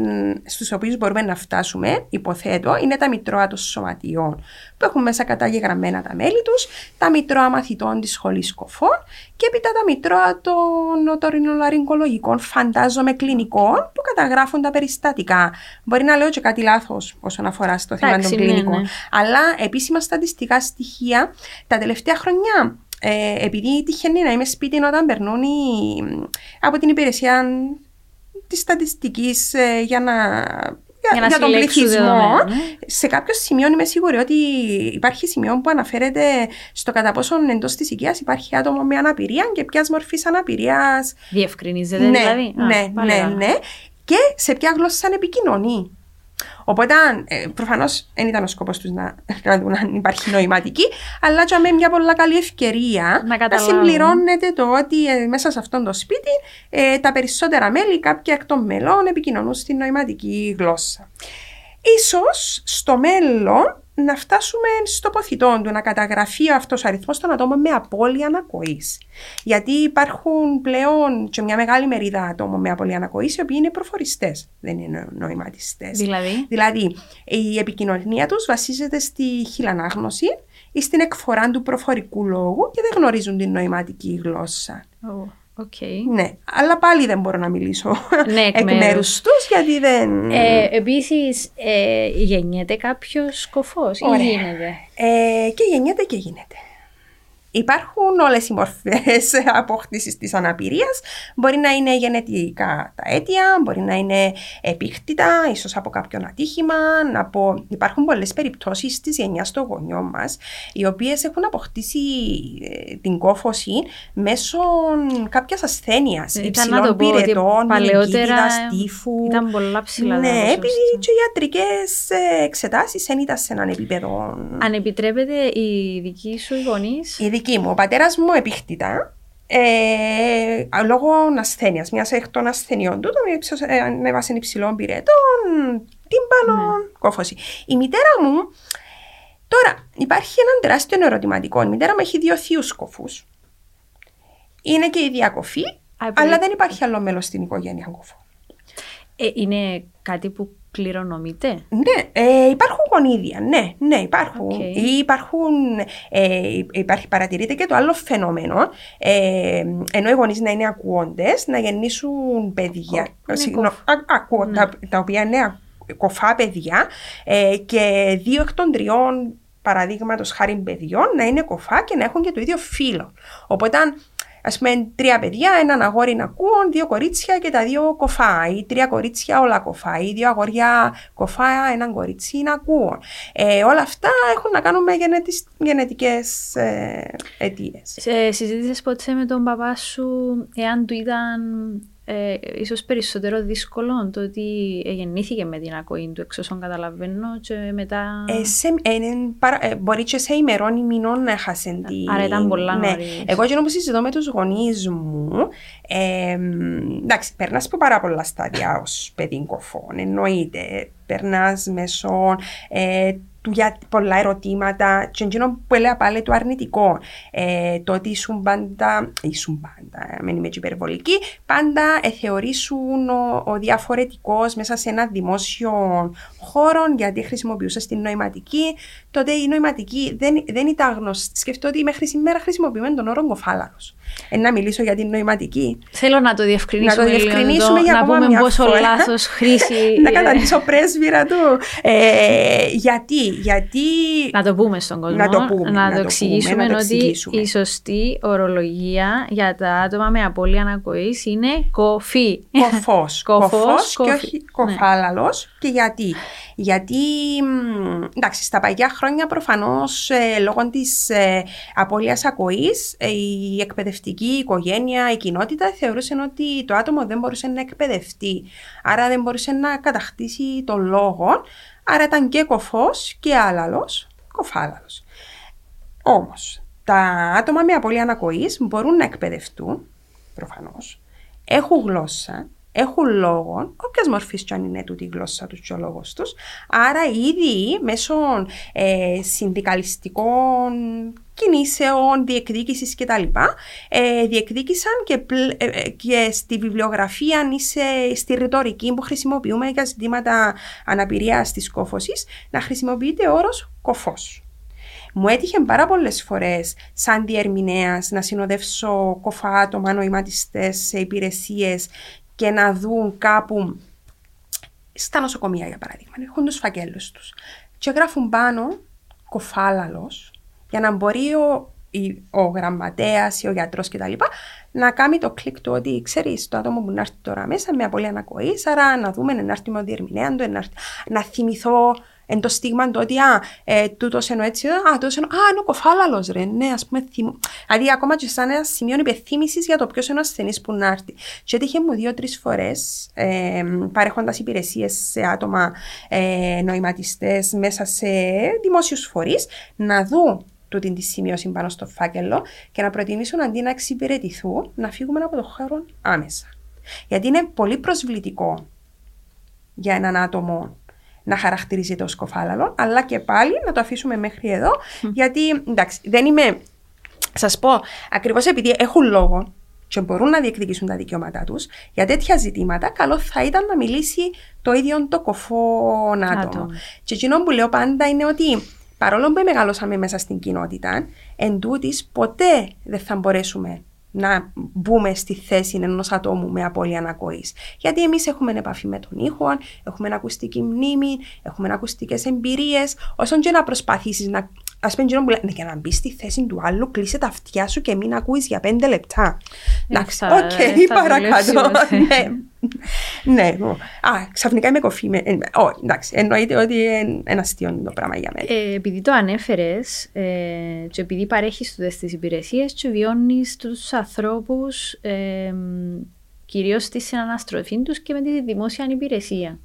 [SPEAKER 1] στους οποίους μπορούμε να φτάσουμε, υποθέτω, είναι τα μητρώα των σωματιών που έχουν μέσα καταγεγραμμένα τα μέλη τους, τα μητρώα μαθητών της σχολής κοφών και έπειτα τα μητρώα των οτορινολαριγκολογικών φαντάζομαι κλινικών που καταγράφουν τα περιστατικά. Μπορεί να λέω και κάτι λάθος όσον αφορά στο θέμα
[SPEAKER 2] Εντάξει,
[SPEAKER 1] των
[SPEAKER 2] ναι,
[SPEAKER 1] κλινικών.
[SPEAKER 2] ναι.
[SPEAKER 1] Αλλά επίσημα στατιστικά στοιχεία τα τελευταία χρονιά, ε, επειδή τυχαίνει να είμαι σπίτι όταν περνούν οι, από την υπηρεσία της στατιστικής ε, για να...
[SPEAKER 2] Για να
[SPEAKER 1] για τον
[SPEAKER 2] συλλέξουν
[SPEAKER 1] πληθυσμό,
[SPEAKER 2] δεδομένα, ναι.
[SPEAKER 1] σε κάποιο σημείο είμαι σίγουρη ότι υπάρχει σημείο που αναφέρεται στο κατά πόσον εντός της οικίας υπάρχει άτομο με αναπηρία και ποιας μορφής αναπηρίας.
[SPEAKER 2] Διευκρινίζεται
[SPEAKER 1] Ναι,
[SPEAKER 2] δηλαδή. Α,
[SPEAKER 1] ναι,
[SPEAKER 2] πάλι
[SPEAKER 1] ναι,
[SPEAKER 2] καλά.
[SPEAKER 1] ναι. Και σε ποια γλώσσα επικοινωνεί. Οπότε, ε, προφανώς δεν ήταν ο σκοπό τους να, [laughs] να δουν αν υπάρχει νοηματική, αλλά και με μια πολύ καλή ευκαιρία
[SPEAKER 2] Να καταλάβουν.
[SPEAKER 1] συμπληρώνεται το ότι ε, μέσα σε αυτό το σπίτι ε, τα περισσότερα μέλη, κάποια εκ των μελών, επικοινωνούν στην νοηματική γλώσσα. Ίσως στο μέλλον να φτάσουμε στο ποθητό του να καταγραφεί αυτός ο αριθμός των ατόμων με απώλεια ακοής. Γιατί υπάρχουν πλέον και μια μεγάλη μερίδα ατόμων με απώλεια ακοής οι οποίοι είναι προφοριστές, δεν είναι νοηματιστές.
[SPEAKER 2] Δηλαδή,
[SPEAKER 1] Δηλαδή, η επικοινωνία τους βασίζεται στη χειλεανάγνωση ή στην εκφορά του προφορικού λόγου και δεν γνωρίζουν την νοηματική γλώσσα.
[SPEAKER 2] ω, οκ.
[SPEAKER 1] Ναι, αλλά πάλι δεν μπορώ να μιλήσω
[SPEAKER 2] Ναι, εκ
[SPEAKER 1] εκ
[SPEAKER 2] μέρους.
[SPEAKER 1] μέρους τους γιατί δεν...
[SPEAKER 2] Ε, επίσης, ε, γεννιέται κάποιος κοφός ή
[SPEAKER 1] Ωραία.
[SPEAKER 2] γίνεται;
[SPEAKER 1] Ε, και γεννιέται και γίνεται. Υπάρχουν όλες οι μορφές [laughs] απόκτησης της αναπηρίας. Μπορεί να είναι γενετικά τα αίτια, μπορεί να είναι επίκτητα, ίσως από κάποιον ατύχημα. Από... Υπάρχουν πολλές περιπτώσεις της γενιάς των γονιών μας, οι οποίες έχουν αποκτήσει ε, την κόφωση μέσω κάποιας ασθένειας,
[SPEAKER 2] Ήταν
[SPEAKER 1] υψηλών
[SPEAKER 2] να το πω ότι
[SPEAKER 1] πυρετών,
[SPEAKER 2] παλαιότερα
[SPEAKER 1] μηνυκίτιδας, τύφου.
[SPEAKER 2] Ήταν πολλά ψηλά τα
[SPEAKER 1] Ναι,
[SPEAKER 2] ποσοστά.
[SPEAKER 1] επειδή και οι ιατρικές ε, εξετάσεις δεν ήταν σε έναν επίπεδο
[SPEAKER 2] Αν επιτρέπετε οι δικοί σου οι γονείς,
[SPEAKER 1] η δική μου, ο πατέρας μου επίχτητα. Ε, λόγω ασθένειας, μιας εκ των ασθενειών του, με, ύψος, ε, με βάση υψηλών πυρετών, τύμπανων,
[SPEAKER 2] Ναι.
[SPEAKER 1] κόφωση. Η μητέρα μου, τώρα υπάρχει έναν τεράστιο ερωτηματικό. Η μητέρα μου έχει δύο θείους κωφούς. Είναι και η ίδια κωφή,
[SPEAKER 2] Α,
[SPEAKER 1] αλλά
[SPEAKER 2] επειδή-
[SPEAKER 1] δεν υπάρχει άλλο μέλος στην οικογένεια κωφό.
[SPEAKER 2] ε, είναι κάτι που κληρονομείται.
[SPEAKER 1] Ναι, ε, υπάρχουν γονίδια, ναι, ναι, υπάρχουν.
[SPEAKER 2] Οκ.
[SPEAKER 1] Ή υπάρχουν, ε, υπάρχει, παρατηρείται και το άλλο φαινόμενο, ε, ενώ οι γονείς να είναι ακούοντες, να γεννήσουν παιδιά,
[SPEAKER 2] είναι
[SPEAKER 1] συγγνώ-
[SPEAKER 2] κωφ-
[SPEAKER 1] α- ακού-
[SPEAKER 2] Ναι.
[SPEAKER 1] τα, τα οποία είναι α- κοφά παιδιά ε, και δύο εκ των τριών παραδείγματος χάρη παιδιών να είναι κοφά και να έχουν και το ίδιο φύλλο. Οπότε Α πούμε, τρία παιδιά, έναν αγόρι να ακούουν, δύο κορίτσια και τα δύο κοφά. Ή τρία κορίτσια όλα κοφά. Ή δύο αγόρια κοφά, έναν κορίτσι να ακούουν. Ε, όλα αυτά έχουν να κάνουν με γενετικ, γενετικές ε, αιτίες.
[SPEAKER 2] Ε, συζήτησες ποτέ με τον παπά σου εάν του ήταν ε, ίσως περισσότερο δύσκολο το ότι γεννήθηκε με την ακοή του εξ όσων καταλαβαίνω και μετά...
[SPEAKER 1] Ε, σε, ε, ε, παρα- ε, μπορεί και σε ημερών ή μηνών να έχασε την...
[SPEAKER 2] Άρα ήταν πολλά
[SPEAKER 1] ναι.
[SPEAKER 2] νωρίς.
[SPEAKER 1] Εγώ εκείνο που συζητώ με τους γονείς μου, ε, εντάξει, περνάς από πάρα πολλά στάδια ως παιδί κοφών, εννοείται. Περνάς μέσω ε, του για πολλά ερωτήματα και εκείνο που έλεγα πάλι το αρνητικό. Ε, το ότι ήσουν πάντα, ήσουν πάντα, μην είμαι και υπερβολική, πάντα ε, θεωρήσουν ο, ο διαφορετικός μέσα σε ένα δημόσιο χώρο γιατί χρησιμοποιούσες την νοηματική. Τότε η νοηματική δεν, δεν ήταν γνωστή. Σκεφτώ ότι μέχρι σήμερα χρησιμοποιούμε τον όρο κοφάλαρος. Ε, να μιλήσω για την νοηματική.
[SPEAKER 2] Θέλω να το διευκρινίσουμε,
[SPEAKER 1] να το διευκρινίσουμε για
[SPEAKER 2] να πούμε πόσο λάθος [laughs] χρήση.
[SPEAKER 1] να καταντήσω πρέσβυρα του. Ε, γιατί, γιατί.
[SPEAKER 2] Να το πούμε στον κόσμο.
[SPEAKER 1] Να το, πούμε,
[SPEAKER 2] να
[SPEAKER 1] να
[SPEAKER 2] το εξηγήσουμε
[SPEAKER 1] πούμε,
[SPEAKER 2] ότι η σωστή ορολογία για τα άτομα με απώλεια ανακοής είναι κοφή.
[SPEAKER 1] Κοφός. [laughs] Κοφός και όχι
[SPEAKER 2] Ναι.
[SPEAKER 1] κοφάλαλος. Και γιατί; Γιατί, εντάξει, στα παλιά χρόνια προφανώς ε, λόγω της ε, απώλειας ακοής, ε, η εκπαιδευτική οικογένεια, η κοινότητα θεωρούσε ότι το άτομο δεν μπορούσε να εκπαιδευτεί. Άρα δεν μπορούσε να κατακτήσει τον λόγο. Άρα ήταν και κοφός και άλαλος, κοφάλαλος. Όμως, τα άτομα με απώλεια ανακοή μπορούν να εκπαιδευτούν, προφανώς, έχουν γλώσσα, έχουν λόγο, όποιας μορφής και αν είναι τούτη η γλώσσα τους και ο λόγος τους. Άρα, ήδη μέσω ε, συνδικαλιστικών κινήσεων, διεκδίκησης κτλ. Ε, διεκδίκησαν και, πλ, ε, και στη βιβλιογραφία ή σε, στη ρητορική που χρησιμοποιούμε για ζητήματα αναπηρίας της κόφωσης να χρησιμοποιείται ο όρος κοφός. Μου έτυχε πάρα πολλές φορές, σαν διερμηνέας, να συνοδεύσω κοφά άτομα, νοηματιστές σε υπηρεσίες και να δουν κάπου στα νοσοκομεία, για παράδειγμα, έχουν του φακέλους τους. Και γράφουν πάνω κοφάλαλος για να μπορεί ο, ο γραμματέας ή ο γιατρός κτλ. να κάνει το κλικ του ότι ξέρεις το άτομο που να έρθει τώρα μέσα με απολύτω ανακοής, άρα να δούμε να έρθει με ο διερμηνέας του, να θυμηθώ εν το στίγμα του ότι α, ε, τούτος εννοώ έτσι, α, τούτος εννοώ, α, είναι ο κοφάλαλος, ρε, ναι, ας πούμε, θυμ... Δηλαδή, ακόμα και σαν ένα σημείο υπεθύμηση για το ποιος είναι ο ασθενής που να έρθει. Και έτυχε μου δύο-τρεις φορές, ε, παρέχοντας υπηρεσίες σε άτομα ε, νοηματιστές μέσα σε δημόσιους φορείς, να δουν τούτη τη σημείωση πάνω στο φάκελο και να προτιμήσουν αντί να εξυπηρετηθούν, να φύγουμε από το χώρο άμεσα. Γιατί είναι πολύ προσβλητικό για έναν άτομο να χαρακτηρίζεται ως κοφάλαλο, αλλά και πάλι να το αφήσουμε μέχρι εδώ, γιατί εντάξει, δεν είμαι, σας πω, ακριβώς επειδή έχουν λόγο και μπορούν να διεκδικήσουν τα δικαιώματά τους, για τέτοια ζητήματα καλό θα ήταν να μιλήσει το ίδιο το κοφό άτομο.
[SPEAKER 2] Άτομο.
[SPEAKER 1] Και εκείνο που λέω πάντα είναι ότι παρόλο που μεγαλώσαμε μέσα στην κοινότητα, εν τούτης, ποτέ δεν θα μπορέσουμε να μπούμε στη θέση ενός ατόμου με απώλεια ακοής. Γιατί εμείς έχουμε επαφή με τον ήχο, έχουμε ακουστική μνήμη, έχουμε ακουστικές εμπειρίες. Όσο και να προσπαθήσεις να. Ας πούμε, που λένε για να μπεις στη θέση του άλλου, κλείσε τα αυτιά σου και μην ακούεις για πέντε λεπτά. Εντάξει, OK, okay, παρακάτω. ναι. Ναι. Α, ξαφνικά είμαι κωφή. Με... Oh, εντάξει, εννοείται ότι είναι αστείο το πράγμα για μένα.
[SPEAKER 2] Ε, επειδή το ανέφερες ε, και επειδή παρέχεις τούτες τις υπηρεσίες, και βιώνεις τους ανθρώπους ε, κυρίως στη συναναστροφή τους και με τη δημόσια υπηρεσία.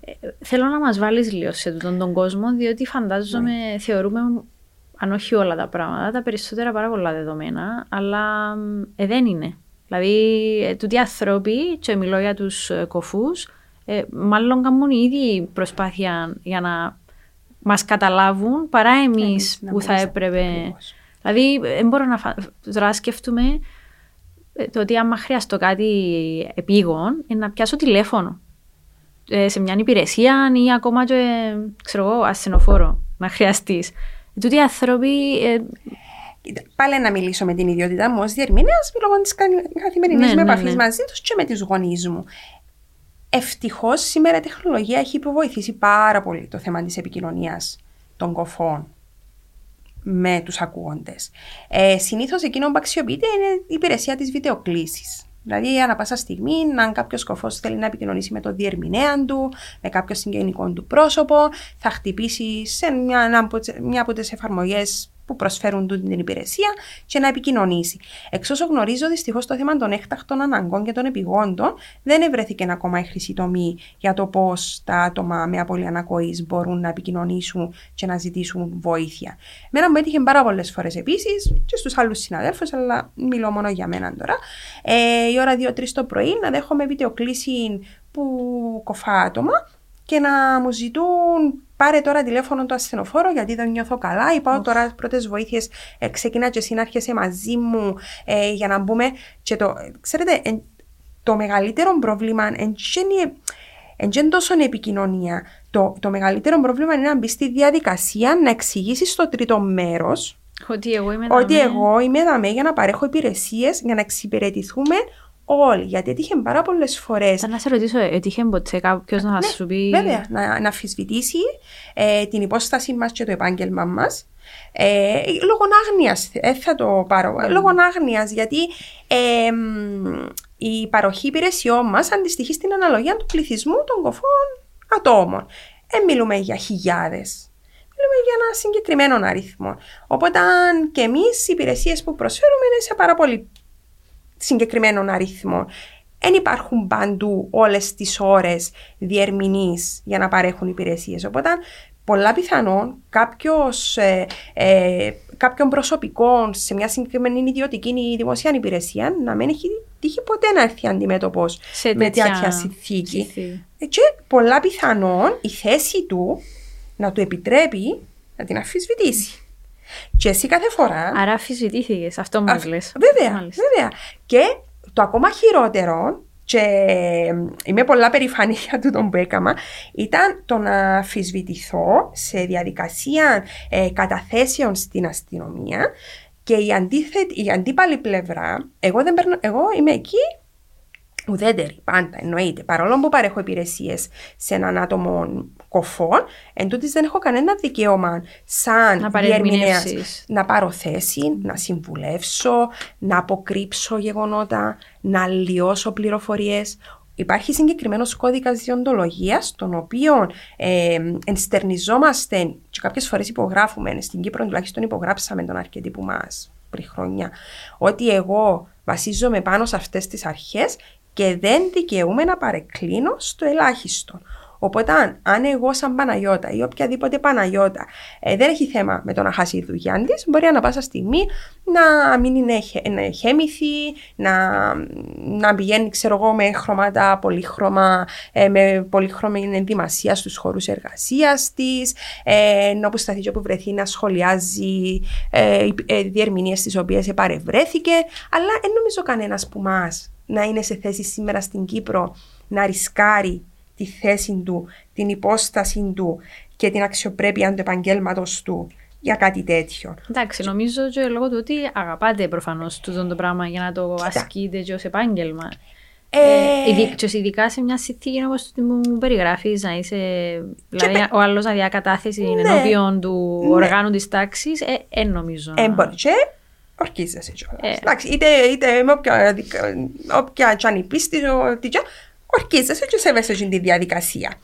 [SPEAKER 2] Ε, θέλω να μας βάλεις λίγο σε τούτον τον κόσμο, διότι φαντάζομαι, ναι. θεωρούμε, αν όχι όλα τα πράγματα, τα περισσότερα πάρα πολλά δεδομένα, αλλά ε, δεν είναι. Δηλαδή, ε, τούτοι άνθρωποι, και μιλώ για τους ε, κοφούς, ε, μάλλον κάνουν ήδη προσπάθεια για να μας καταλάβουν παρά εμείς
[SPEAKER 1] να
[SPEAKER 2] που θα
[SPEAKER 1] μπορείς-
[SPEAKER 2] έπρεπε.
[SPEAKER 1] ακριβώς.
[SPEAKER 2] Δηλαδή, δεν μπορώ να φα... τώρα να σκέφτομαι ε, το ότι άμα χρειαστώ κάτι επίγον, ε, να πιάσω τηλέφωνο ε, σε μια υπηρεσία ή ακόμα και, ξέρω εγώ, ασθενοφόρο να χρειαστείς. Ε, τούτοι οι άνθρωποι ε,
[SPEAKER 1] Κοίτα, Πάλι να μιλήσω με την ιδιότητά μου ως διερμηνέας, λόγω της καθημερινής
[SPEAKER 2] Ναι,
[SPEAKER 1] μου
[SPEAKER 2] ναι,
[SPEAKER 1] επαφής
[SPEAKER 2] ναι.
[SPEAKER 1] μαζί τους και με τους γονείς μου. Ευτυχώς σήμερα η τεχνολογία έχει υποβοηθήσει πάρα πολύ το θέμα της επικοινωνίας των κοφών με τους ακούοντες. Ε, συνήθως εκείνο που αξιοποιείται είναι η υπηρεσία της βιντεοκλήσης. Δηλαδή, ανά πάσα στιγμή, αν κάποιος κοφός θέλει να επικοινωνήσει με τον διερμηνέα του, με κάποιο συγγενικό του πρόσωπο, θα χτυπήσει σε μια, ένα από τις- μια από τις εφαρμογές που προσφέρουν τούτη την υπηρεσία και να επικοινωνήσει. Εξ όσο γνωρίζω, δυστυχώς το θέμα των έκτακτων αναγκών και των επιγόντων δεν ευρέθηκε ακόμα η χρυσή τομή για το πώς τα άτομα με απώλεια ανακοής μπορούν να επικοινωνήσουν και να ζητήσουν βοήθεια. Μένα μου έτυχε πάρα πολλές φορές επίσης και στους άλλους συναδέλφους, αλλά μιλώ μόνο για μένα τώρα. Ε, η ώρα 2-3 το πρωί να δέχομαι βιντεοκλήση που κοφά άτομα και να μου ζητούν πάρε τώρα τηλέφωνο το ασθενοφόρο γιατί δεν νιώθω καλά. Ή πάω τώρα πρώτες βοήθειες. Ε, ξεκινά και εσύ να έρχεσαι μαζί μου ε, για να μπούμε. Και το, ξέρετε, ε, το μεγαλύτερο πρόβλημα δεν είναι τόσο η επικοινωνία. Το, το μεγαλύτερο πρόβλημα είναι να μπεις στη διαδικασία να εξηγήσεις στο τρίτο μέρος
[SPEAKER 2] ότι εγώ είμαι
[SPEAKER 1] ότι εγώ είμαι εδώ για να παρέχω υπηρεσίες για να εξυπηρετηθούμε όλοι. Γιατί έτυχε πάρα πολλές φορές.
[SPEAKER 2] Θα να σε ρωτήσω, έτυχε ποτέ κάποιο να ναι, σου πει.
[SPEAKER 1] Βέβαια, να, να αφισβητήσει ε, την υπόσταση μας και το επάγγελμα μας. Ε, λόγω άγνοιας, ε, θα το πάρω. Mm. Λόγω άγνοιας, γιατί ε, η παροχή υπηρεσιών μας αντιστοιχεί στην αναλογία του πληθυσμού των κοφών ατόμων. Δεν μιλούμε για χιλιάδες. Μιλούμε για ένα συγκεκριμένο αριθμό. Οπότε, και εμείς οι υπηρεσίες που προσφέρουμε είναι σε πάρα πολύ συγκεκριμένων αριθμών. Δεν υπάρχουν παντού όλες τις ώρες διερμηνείς για να παρέχουν υπηρεσίες. Οπότε πολλά πιθανόν κάποιος, ε, ε, κάποιον προσωπικό σε μια συγκεκριμένη ιδιωτική ή δημοσία υπηρεσία να μην έχει τύχει ποτέ να έρθει αντιμέτωπος με τέτοια συνθήκη. Και πολλά πιθανόν η θέση του να του επιτρέπει να την αφισβητήσει. Και εσύ κάθε φορά.
[SPEAKER 2] Άρα αφισβητήθηκες, αυτό μα λες.
[SPEAKER 1] Βέβαια, βέβαια. Και το ακόμα χειρότερο, και είμαι πολλά περηφανή [laughs] για το που έκανα, ήταν το να αφισβητηθώ σε διαδικασία ε, καταθέσεων στην αστυνομία και η, αντίθετη, η αντίπαλη πλευρά, εγώ, δεν παίρνω, εγώ είμαι εκεί ουδέτερη πάντα εννοείται. Παρόλο που παρέχω υπηρεσίες σε έναν άτομο κοφών, εν τούτης δεν έχω κανένα δικαίωμα σαν διερμηνέας να πάρω θέση, να συμβουλεύσω, να αποκρύψω γεγονότα, να αλλοιώσω πληροφορίες. Υπάρχει συγκεκριμένος κώδικας διοντολογίας, τον οποίο ε, ενστερνιζόμαστε και κάποιες φορές υπογράφουμε. Στην Κύπρο, τουλάχιστον υπογράψαμε τον αρκετή που μας πριν χρόνια, ότι εγώ βασίζομαι πάνω σε αυτές τις αρχές και δεν δικαιούμαι να παρεκκλίνω στο ελάχιστο. Οπότε, αν, αν εγώ, σαν Παναγιώτα ή οποιαδήποτε Παναγιώτα, ε, δεν έχει θέμα με το να χάσει η δουλειά της, μπορεί ανα πάσα στιγμή να μην είναι χέμηθη, να, να πηγαίνει, ξέρω εγώ, με χρώματα πολύχρωμα, ε, με πολύχρωμη ενδυμασία στους χώρους εργασίας της, ε, όπου σταθεί και όπου βρεθεί να σχολιάζει ε, ε, διερμηνίες τις οποίες επαρευρέθηκε. Αλλά δεν νομίζω κανένας που μας να είναι σε θέση σήμερα στην Κύπρο να ρισκάρει τη θέση του, την υπόσταση του και την αξιοπρέπεια του επαγγέλματος του για κάτι τέτοιο.
[SPEAKER 2] Εντάξει, νομίζω και λόγω του ότι αγαπάτε προφανώς τούτο το πράγμα για να το Κοίτα. ασκείτε και ως επάγγελμα. Ε, ε, ειδικά σε μια συνθήκη όπως τη μου περιγράφεις, να είσαι. Δηλαδή, πε... ο άλλος να διακατάθεση ναι, ενώπιον του ναι. οργάνου της τάξης, ε, ε, νομίζω.
[SPEAKER 1] Ε, μπορεί και ορκίζεσαι κιόλας. Ε. Εντάξει, είτε, είτε με όποια, όποια τσάνη πίστη, ότι ορκίζεσαι και σέβεσαι τη διαδικασία.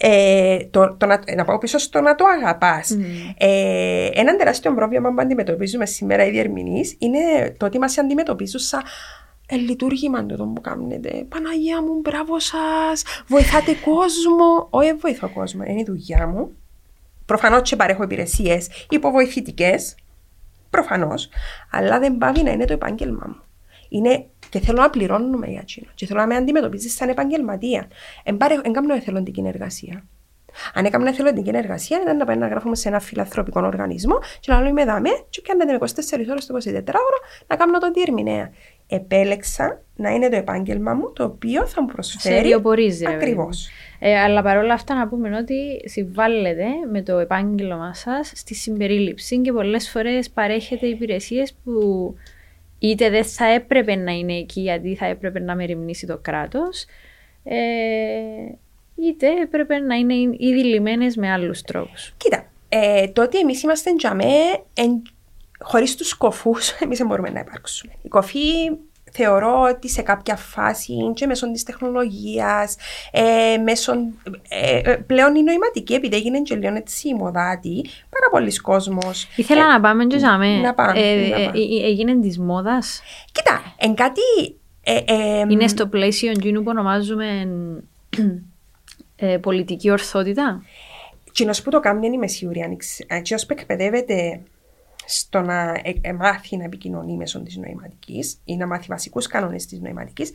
[SPEAKER 1] Ε, το, το να, να πάω πίσω στο να το αγαπάς. Mm. Ε, ένα τεράστιο πρόβλημα που αντιμετωπίζουμε σήμερα οι διερμηνείς είναι το ότι μας αντιμετωπίζουν σαν λειτουργήμα το που κάνετε. Παναγία μου, μπράβο σας, βοηθάτε κόσμο. Όχι, βοηθώ κόσμο, είναι η δουλειά μου. Προφανώς και παρέχω υπηρεσίες υποβοηθητικές. Προφανώς. Αλλά δεν πάβει να είναι το επάγγελμά μου. Είναι και θέλω να πληρώνουμε για εκείνο. Και θέλω να με αντιμετωπίζεις σαν επαγγελματία. Εν κάνω εθελοντική εργασία. Αν έκανα εθελοντική εργασία, ήταν να πάει να γράφουμε σε ένα φιλανθρωπικό οργανισμό και να λέω είμαι δαμέ, και κάνετε 24 ώρες το 24 ώρο να κάνω το διερμηνέα. Επέλεξα να είναι το επάγγελμα μου το οποίο θα μου προσφέρει. Ακριβώς.
[SPEAKER 2] Ε, αλλά παρόλα αυτά να πούμε ότι συμβάλλετε με το επάγγελμα σας στη συμπερίληψη και πολλές φορές παρέχετε υπηρεσίες που είτε δεν θα έπρεπε να είναι εκεί γιατί θα έπρεπε να μεριμνήσει το κράτος, ε, είτε έπρεπε να είναι ήδη λιμένες με άλλους τρόπους.
[SPEAKER 1] Κοίτα, ε, το ότι εμείς είμαστε τζαμέ, εν, χωρίς τους κοφούς, εμείς δεν μπορούμε να υπάρξουμε. Η κοφή θεωρώ ότι σε κάποια φάση και μέσω της τεχνολογίας, ε, μέσω, ε, ε, πλέον η νοηματική, επειδή έγινε και λίγο έτσι μοδάτη, πάρα πολλοί κόσμος.
[SPEAKER 2] Ήθελα ε, να πάμε και Να πάμε. Ε, ε, ε, έγινε της μόδας.
[SPEAKER 1] Κοίτα, εν κάτι.
[SPEAKER 2] Είναι στο πλαίσιο εκείνου που ονομάζουμε πολιτική ορθότητα.
[SPEAKER 1] Τι να σου που το κάνει δεν είμαι σίγουρη αν που εκπαιδεύεται στο να ε, μάθει να επικοινωνεί μέσω της νοηματικής ή να μάθει βασικούς κανόνες της νοηματικής,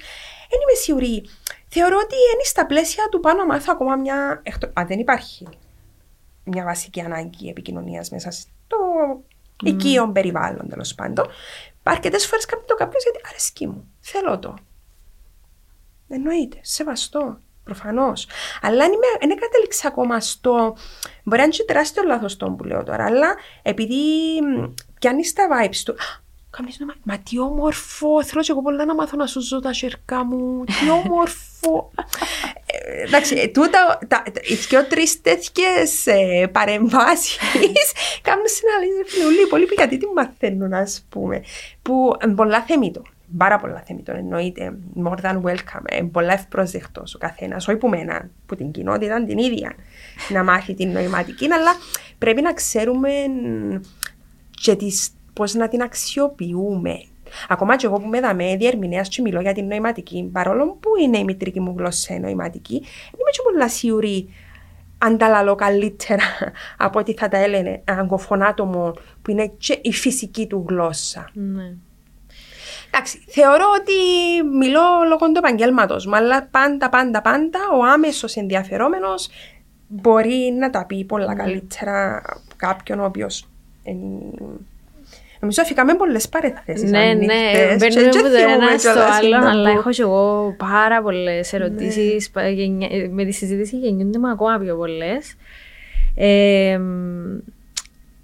[SPEAKER 1] δεν είμαι σίγουρη. Θεωρώ ότι είναι στα πλαίσια του πάνω να μάθω ακόμα μια. Εκτο... Α, δεν υπάρχει. μια βασική ανάγκη επικοινωνίας μέσα στο οικείο περιβάλλον τέλος πάντων. Αρκετές φορές κάνει το κάποιος γιατί αρέσκει μου. Θέλω το. Εννοείται. Σεβαστό. Προφανώς. Αλλά αν δεν κατέληξα ακόμα στο. Μπορεί να είναι τεράστιο λάθος το που λέω τώρα, αλλά επειδή πιάνεις τα vibes του. Καμίς νόμα, μα τι όμορφο, θέλω και εγώ πολλά να μάθω να σου ζω τα σέρκα μου, τι [laughs] όμορφο. Ε, εντάξει, τούτα, οι δυο τρεις τέτοιες ε, παρεμβάσεις [laughs] κάνουν συναλλήσεις πολύ πει γιατί τι μαθαίνουν, ας πούμε, που πολλά θεμήτω πάρα πολλά θεμητό εννοείται, more than welcome, ε, πολλά ευπρόσδεκτος ο καθένας, όχι που μένα, που την κοινότητα την ίδια, να μάθει την νοηματική, αλλά πρέπει να ξέρουμε και πώς να την αξιοποιούμε. Ακόμα και εγώ που με δαμέ διερμηνέας και μιλώ για την νοηματική, παρόλο που είναι η μητρική μου γλώσσα νοηματική, είμαι και πολλά σίγουρη αν τα λαλώ καλύτερα από ότι θα τα έλεγε αγκοφωνάτομο που είναι και η φυσική του γλώσσα.
[SPEAKER 2] Ναι.
[SPEAKER 1] Εντάξει, θεωρώ ότι μιλώ λόγω του επαγγέλματος μου, αλλά πάντα, πάντα, πάντα ο άμεσος ενδιαφερόμενος μπορεί να τα πει πολλά mm. καλύτερα κάποιον ο οποίος. Νομίζω αφήκαμε πολλές παρεθέσει.
[SPEAKER 2] Ναι, ναι, μπαίνουμε από το ένας στο άλλο, αλλά έχω και εγώ πάρα πολλές ερωτήσεις. Ναι. Με τη συζήτηση γεννιούνται μου ακόμα πιο πολλές. Ε,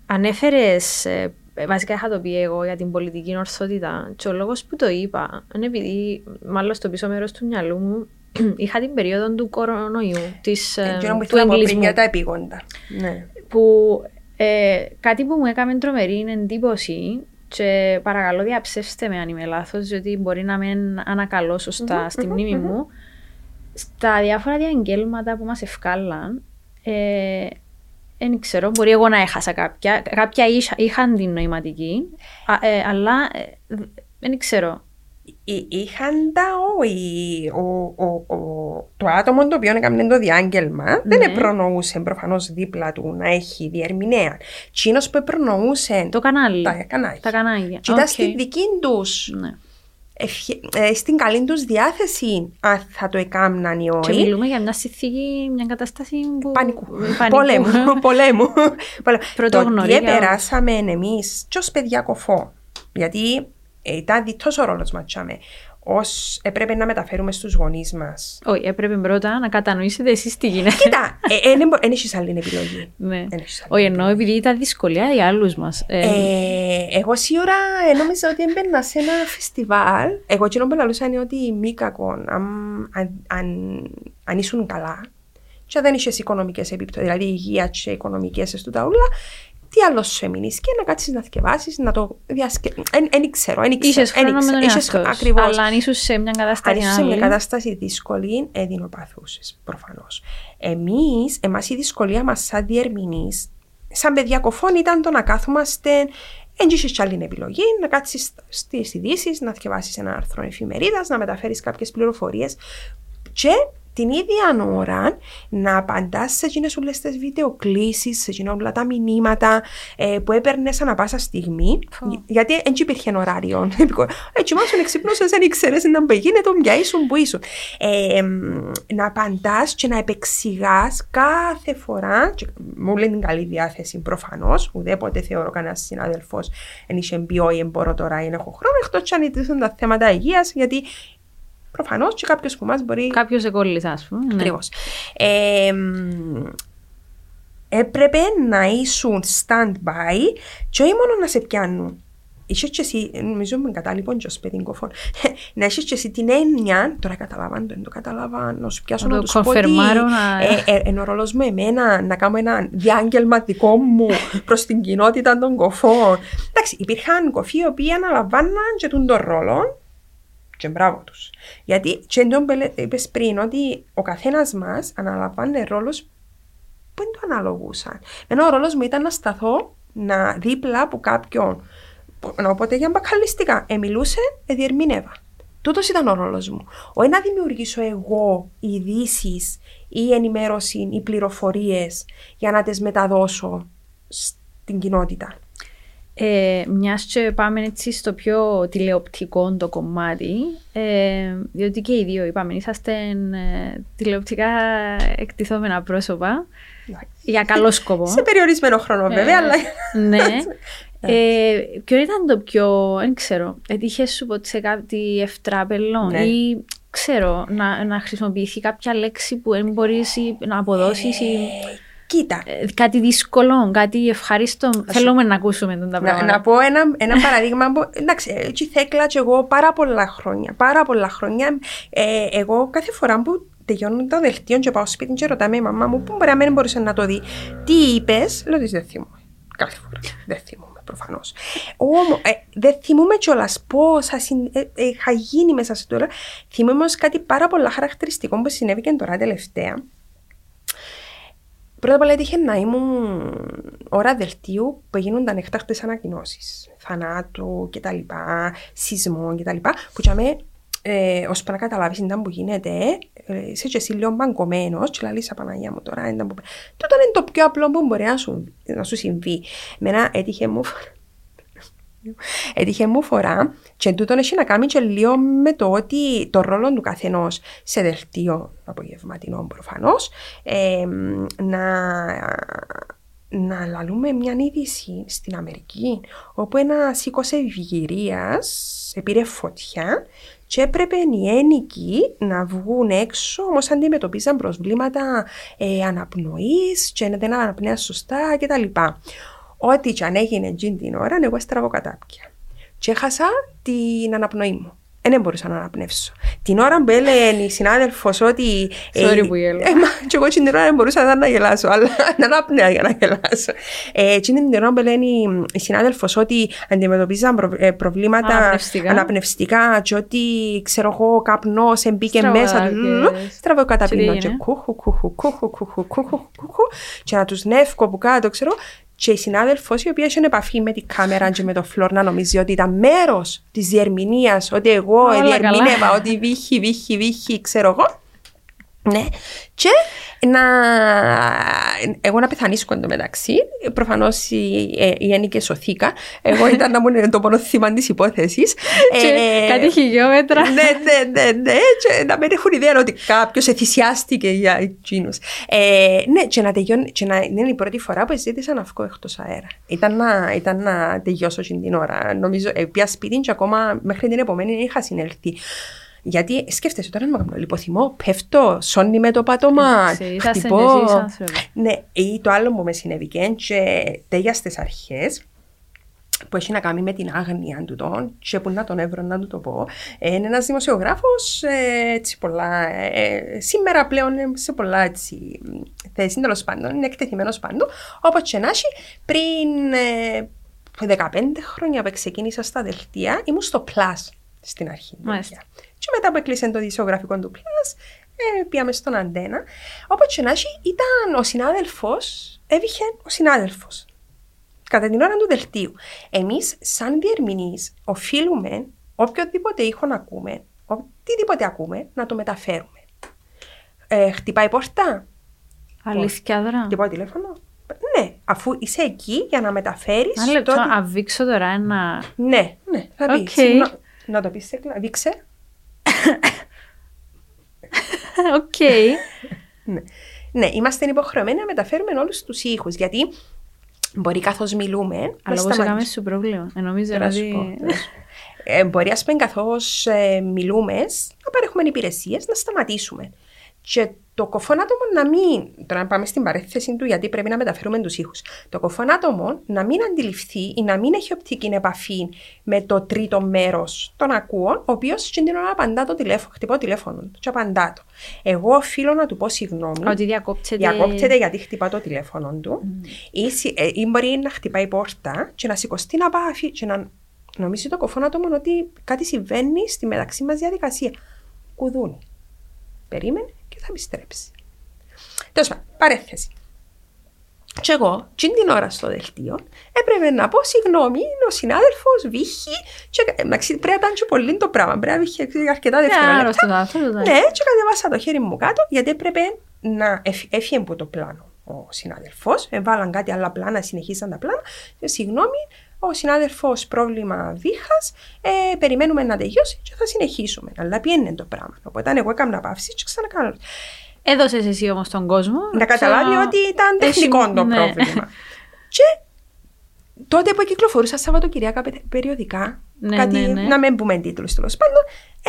[SPEAKER 2] Ανέφερες ε, βασικά είχα το πει εγώ για την πολιτική ορθότητα. Και ο λόγος που το είπα είναι επειδή, μάλλον στο πίσω μέρος του μυαλού μου, [clears throat] είχα την περίοδο του κορονοϊού, της, ε,
[SPEAKER 1] του εγκλισμού. για τα επίγοντα. Ναι.
[SPEAKER 2] Που ε, κάτι που μου έκανε τρομερή εντύπωση και παρακαλώ διαψεύστε με αν είμαι λάθος, διότι μπορεί να μην ανακαλώ σωστά στη μνήμη μου. Στα διάφορα διαγγέλματα που μας ευκάλαν, ε, δεν ξέρω, μπορεί εγώ να έχασα κάποια. Κάποια είχαν την νοηματική, ε, αλλά ε, δεν ξέρω.
[SPEAKER 1] Είχαν τα όχι. Το άτομο το οποίο έκανε το διάγγελμα δεν ναι. προνοούσε προφανώς δίπλα του να έχει διερμηνέα. Τσίνος που προνοούσε.
[SPEAKER 2] Το κανάλι.
[SPEAKER 1] Τα κανάλια.
[SPEAKER 2] Τα κανάλια.
[SPEAKER 1] Και ήταν στη δική τους. Ναι ε, στην καλή τους διάθεση αν θα το έκαναν ή όχι.
[SPEAKER 2] Και μιλούμε για μια συνθήκη, μια κατάσταση που...
[SPEAKER 1] πανικού. [laughs] Πολέμου. πολέμου. το τι περάσαμε εμείς, και ω παιδιά κοφό. Γιατί ήταν διτός ο ρόλος μας ως έπρεπε να μεταφέρουμε στους γονείς μας.
[SPEAKER 2] Όχι, έπρεπε πρώτα να κατανοήσετε εσείς τι γίνεται.
[SPEAKER 1] Κοίτα, δεν έχεις άλλη επιλογή.
[SPEAKER 2] Ναι. Όχι, εννοώ επειδή ήταν δυσκολία για άλλους μας.
[SPEAKER 1] Ε, ε, εγώ σίγουρα νόμιζα ότι έμπαινα σε ένα φεστιβάλ. Εγώ κοινό που λαλούσα είναι ότι μη κακό, αν, αν, αν ήσουν καλά, και δεν είσαι οικονομικές επιπτώσει, δηλαδή υγεία και οικονομικές του τα όλα, τι άλλο σου έμεινες και να κάτσεις να θυκευάσει, να το διασκεδάσει. Δεν ξέρω, δεν ξέρω.
[SPEAKER 2] Είσαι χρόνο με τον Ακριβώς. Αλλά αν ήσουν σε μια κατάσταση.
[SPEAKER 1] Αν ήσουν σε μια κατάσταση δύσκολη, έδινοπαθούσε προφανώς. Εμείς, εμάς η δυσκολία μας σαν διερμηνείς, σαν παιδιά κοφών ήταν το να κάθομαστε δεν είχες άλλη επιλογή να κάτσεις στις ειδήσεις, να διαβάσει ένα άρθρο εφημερίδας, να μεταφέρεις κάποιες πληροφορίες. Και την ίδια ώρα να απαντάς σε εκείνες όλες τις βιντεοκλήσεις, σε εκείνα όλα τα μηνύματα ε, που έπαιρνες ανά πάσα στιγμή. Γιατί δεν υπήρχε ωράριο. [laughs] Έτσι, μα σου εξυπνούσες, δεν ήξερες να μπει, γίνεται, μια ήσουν που ήσουν. Ε, να απαντάς και να επεξηγάς κάθε φορά. Και, μου λένε την καλή διάθεση προφανώς. Ουδέποτε θεωρώ κανένας συνάδελφος εν είχε μπει, όχι, μπορώ τώρα ή έχω χρόνο. Εκτός αν τα θέματα υγείας, γιατί Προφανώς και κάποιος που μας μπορεί.
[SPEAKER 2] Κάποιος εκόλλη, ας πούμε.
[SPEAKER 1] Ναι. Ακριβώς. Ε, έπρεπε να ήσουν stand-by και όχι μόνο να σε πιάνουν. Είσαι και εσύ, νομίζω με κατάλοιπον και ως παιδί κοφών, [laughs] να είσαι και εσύ την έννοια, τώρα καταλάβαν το, δεν το καταλάβαν, να σου πιάσω να, να τους πω ότι ε, ε, είναι ο ρόλος μου εμένα να κάνω ένα διάγγελμα δικό μου [laughs] προς την κοινότητα των κοφών. Εντάξει, υπήρχαν κοφοί οι οποίοι αναλαμβάναν και τον ρόλο και μπράβο τους. Γιατί, και εντός είπες πριν, ότι ο καθένας μας αναλαμβάνει ρόλο που δεν το αναλογούσαν. Ενώ ο ρόλος μου ήταν να σταθώ να δίπλα από κάποιον. Οπότε για μπακαλιστικά. Εμιλούσε, εδιερμήνευα. Τούτος ήταν ο ρόλος μου. Όχι να δημιουργήσω εγώ ειδήσεις ή ενημέρωση ή πληροφορίες για να τις μεταδώσω στην κοινότητα.
[SPEAKER 2] Ε, Μιας και πάμε έτσι στο πιο τηλεοπτικό το κομμάτι, ε, διότι και οι δύο είπαμε, είσαστε ε, τηλεοπτικά εκτιθόμενα πρόσωπα. Για καλό σκοπό.
[SPEAKER 1] Σε περιορισμένο χρόνο, βέβαια, αλλά.
[SPEAKER 2] Ναι. [laughs] Ε, ποιο ήταν το πιο, δεν ξέρω, έτυχε σου ποτέ σε κάτι ευτράπελο
[SPEAKER 1] Ναι.
[SPEAKER 2] ή ξέρω να, να χρησιμοποιηθεί κάποια λέξη που δεν μπορείς να αποδώσεις ή
[SPEAKER 1] Κοίτα,
[SPEAKER 2] ε, κάτι δύσκολο, κάτι ευχάριστο. Θέλουμε να ακούσουμε τον τα
[SPEAKER 1] Να,
[SPEAKER 2] πράγματα.
[SPEAKER 1] να πω ένα, ένα [laughs] παραδείγμα. που- Εντάξει, έτσι θέκλα και εγώ πάρα πολλά χρόνια. Πάρα πολλά χρόνια. Ε, εγώ κάθε φορά που τελειώνω το δελτίο και πάω σπίτι και ρωτάμε η μαμά μου που μπορεί να μην μπορούσε να το δεις; Τι είπες, λέω της δεν θυμούμαι. Κάθε φορά. Δεν θυμούμαι προφανώς. Όμω, ε, δεν θυμούμαι κιόλας πόσα συν, ε, ε, είχα γίνει μέσα σε τώρα. Θυμούμαι όμως κάτι πάρα πολλά χαρακτηριστικό που συνέβη και τώρα τελευταία. Πρώτα απ' όλα έτυχε να ήμουν ώρα δελτίου που γίνονταν εκτάκτες ανακοινώσεις. Θανάτου κτλ. Σεισμών κτλ. Που για ε, ώσπου να καταλάβεις ήταν που γίνεται, ε, είσαι και εσύ λίγο μαγκωμένο, και λέει «Σα Παναγία μου τώρα. Ήταν που... Τούτο είναι το πιο απλό που μπορεί να σου, να σου συμβεί. Μένα έτυχε μου Έτυχε μου φορά και τούτο έχει να κάνει και λίγο με το ότι το ρόλο του καθενός σε δελτίο απογευματινό προφανώς ε, να, να λαλούμε μια είδηση στην Αμερική όπου ένας οίκος ευγυρίας πήρε φωτιά και έπρεπε οι ένοικοι να βγουν έξω, όμως αντιμετωπίζαν προβλήματα ε, αναπνοής και δεν αναπνέαν σωστά κτλ. Ό,τι και αν έγινε εκείνη την ώρα, εγώ στραβώ κατάπια. Και έχασα την αναπνοή μου. Δεν μπορούσα να αναπνεύσω. Την ώρα που έλεγε η συνάδελφος ότι.
[SPEAKER 2] Sorry που γέλω.
[SPEAKER 1] Ε, μα, και εγώ την ώρα δεν μπορούσα να γελάσω, αλλά [laughs] να αναπνέα για να γελάσω. Ε, εκείνη την ώρα που έλεγε η, η συνάδελφος ότι αντιμετωπίζαν προ, ε, προβλήματα
[SPEAKER 2] Αναπνευστικά.
[SPEAKER 1] αναπνευστικά και ότι ξέρω εγώ καπνός μπήκε
[SPEAKER 2] Στραβωκάτες.
[SPEAKER 1] μέσα. Στραβώ κατά
[SPEAKER 2] Και τι
[SPEAKER 1] πίνω.
[SPEAKER 2] έγινε;
[SPEAKER 1] Και κούχου, κούχου, κούχου, κούχου, κούχου, κούχου. Και να τους νεύκω από κάτω, ξέρω. Και η συνάδελφος, η οποία είχε επαφή με την κάμερα και με το φλόρ, να νομίζει ότι ήταν μέρος της διερμηνίας, ότι εγώ
[SPEAKER 2] Όλα
[SPEAKER 1] διερμήνευα,
[SPEAKER 2] καλά.
[SPEAKER 1] ότι βύχει, βύχει, βύχει, ξέρω εγώ. Ναι. Και να. Εγώ να πεθανίσκω εντωμεταξύ. Προφανώς η, ε, η Έννικε σωθήκα. Εγώ [laughs] ήταν να μου είναι το μόνο θύμα της υπόθεσης.
[SPEAKER 2] Και κάτι χιλιόμετρα.
[SPEAKER 1] ναι, ναι, ναι, ναι. Και να μην έχουν ιδέα ότι κάποιος εθυσιάστηκε για εκείνου. Ε, ναι, και να τελειώνει. Και να είναι η πρώτη φορά που ζήτησα να βγω εκτός αέρα. Ήταν να, ήταν να τελειώσω εκείνη την ώρα. Νομίζω, ε, πια σπίτι και ακόμα μέχρι την επομένη δεν είχα συνέλθει. Γιατί σκέφτεσαι τώρα να κάνω λιποθυμώ, πέφτω, σώνει με το πάτωμα,
[SPEAKER 2] Εντάξει, είσαστε
[SPEAKER 1] χτυπώ.
[SPEAKER 2] κι εσείς άνθρωποι.
[SPEAKER 1] Ναι, ή το άλλο που με συνέβηκε και τέλεια στις αρχές, που έχει να κάνει με την άγνοια του τον και που να τον έβρω να του το πω. Ε, είναι ένας δημοσιογράφος ε, έτσι πολλά, ε, σήμερα πλέον είναι σε πολλά έτσι, θέσεις τέλος πάντων, είναι εκτεθειμένος παντού, όπως και να έχει, πριν ε, 15 χρόνια που ξεκίνησα στα δελτία, ήμουν στο Plus στην αρχή.
[SPEAKER 2] Μάλιστα.
[SPEAKER 1] παιδιά. Και μετά που έκλεισε το δισογραφικό του Plus, ε, πήγαμε στον Αντένα. Όπως και να έχει, ήταν ο συνάδελφος, έβηχε ο συνάδελφος κατά την ώρα του δελτίου. Εμείς, σαν διερμηνείς, οφείλουμε οποιοδήποτε ήχο να ακούμε, οτιδήποτε ακούμε, να το μεταφέρουμε. Ε, χτυπάει η πόρτα,
[SPEAKER 2] Αλήθεια τώρα.
[SPEAKER 1] χτυπάει τηλέφωνο; Ναι, αφού είσαι εκεί για να μεταφέρεις
[SPEAKER 2] Ένα λεπτό,
[SPEAKER 1] το ότι-
[SPEAKER 2] να βήξω τώρα ένα.
[SPEAKER 1] Ναι, ναι, θα πει.
[SPEAKER 2] Οκ.
[SPEAKER 1] Συγγνώ- Να το πεις, Θέκλα, δείξε. [laughs]
[SPEAKER 2] Οκ.
[SPEAKER 1] Ναι. ναι, είμαστε υποχρεωμένοι να μεταφέρουμε όλους τους ήχους, γιατί μπορεί καθώς μιλούμε... να
[SPEAKER 2] Αλλά πώ
[SPEAKER 1] σταματήσουμε.
[SPEAKER 2] έκαμε σου πρόβλημα. Ε, Νομίζω
[SPEAKER 1] Τώρα σου πω,
[SPEAKER 2] δηλαδή.
[SPEAKER 1] τώρα σου πω. Ε, μπορεί, ας πούμε, καθώς ε, μιλούμε, να παρέχουμε υπηρεσίες, να σταματήσουμε. Και το κοφόν άτομο να μην. Τώρα να πάμε στην παρέθεση του, γιατί πρέπει να μεταφέρουμε τους ήχους. Το κοφόν άτομο να μην αντιληφθεί ή να μην έχει οπτική επαφή με το τρίτο μέρος των ακούων, ο οποίος την ώρα απαντά το τηλέφωνο, χτυπώ το τηλέφωνο του, και απαντά το. Εγώ οφείλω να του πω συγγνώμη.
[SPEAKER 2] Ότι διακόπτεται.
[SPEAKER 1] Διακόπτεται γιατί χτυπά το τηλέφωνο του. Ή, σι- ε, ή μπορεί να χτυπάει η πόρτα και να σηκωστεί να πάει και να νομίζει το κοφόν άτομο ότι κάτι συμβαίνει στη μεταξύ μας διαδικασία. Κουδούνι. Περίμενε και θα επιστρέψει. Τέλος πάντων, παρέθεση. Και εγώ, την την ώρα στο δελτίο, έπρεπε να πω συγγνώμη, είναι ο συνάδελφος, βύχει. Και, εντάξει, πρέπει να ήταν και πολύ το πράγμα. Πρέπει να βύχει αρκετά
[SPEAKER 2] Είναι
[SPEAKER 1] δευτερόλεπτα.
[SPEAKER 2] άρρωστος άνθρωπος, ναι.
[SPEAKER 1] Ναι, και κατεβάσα το χέρι μου κάτω, γιατί έπρεπε να εφ- έφυγε από το πλάνο ο συνάδελφος. Έβαλαν κάτι άλλα πλάνα, συνεχίσαν τα πλάνα. Και, Συγγνώμη, ο συνάδελφος πρόβλημα βήχα, ε, περιμένουμε να τελειώσει και θα συνεχίσουμε. Αλλά πιένει το πράγμα. Οπότε εγώ έκανα παύση και ξανακάνω.
[SPEAKER 2] Έδωσες εσύ όμως τον κόσμο.
[SPEAKER 1] Να καταλάβει ότι ήταν τεχνικό το ναι. πρόβλημα. [laughs] και τότε που κυκλοφορούσα Σαββατοκυριακά περιοδικά, ναι, κάτι, ναι, ναι. να μην πούμε τίτλους τέλος πάντων,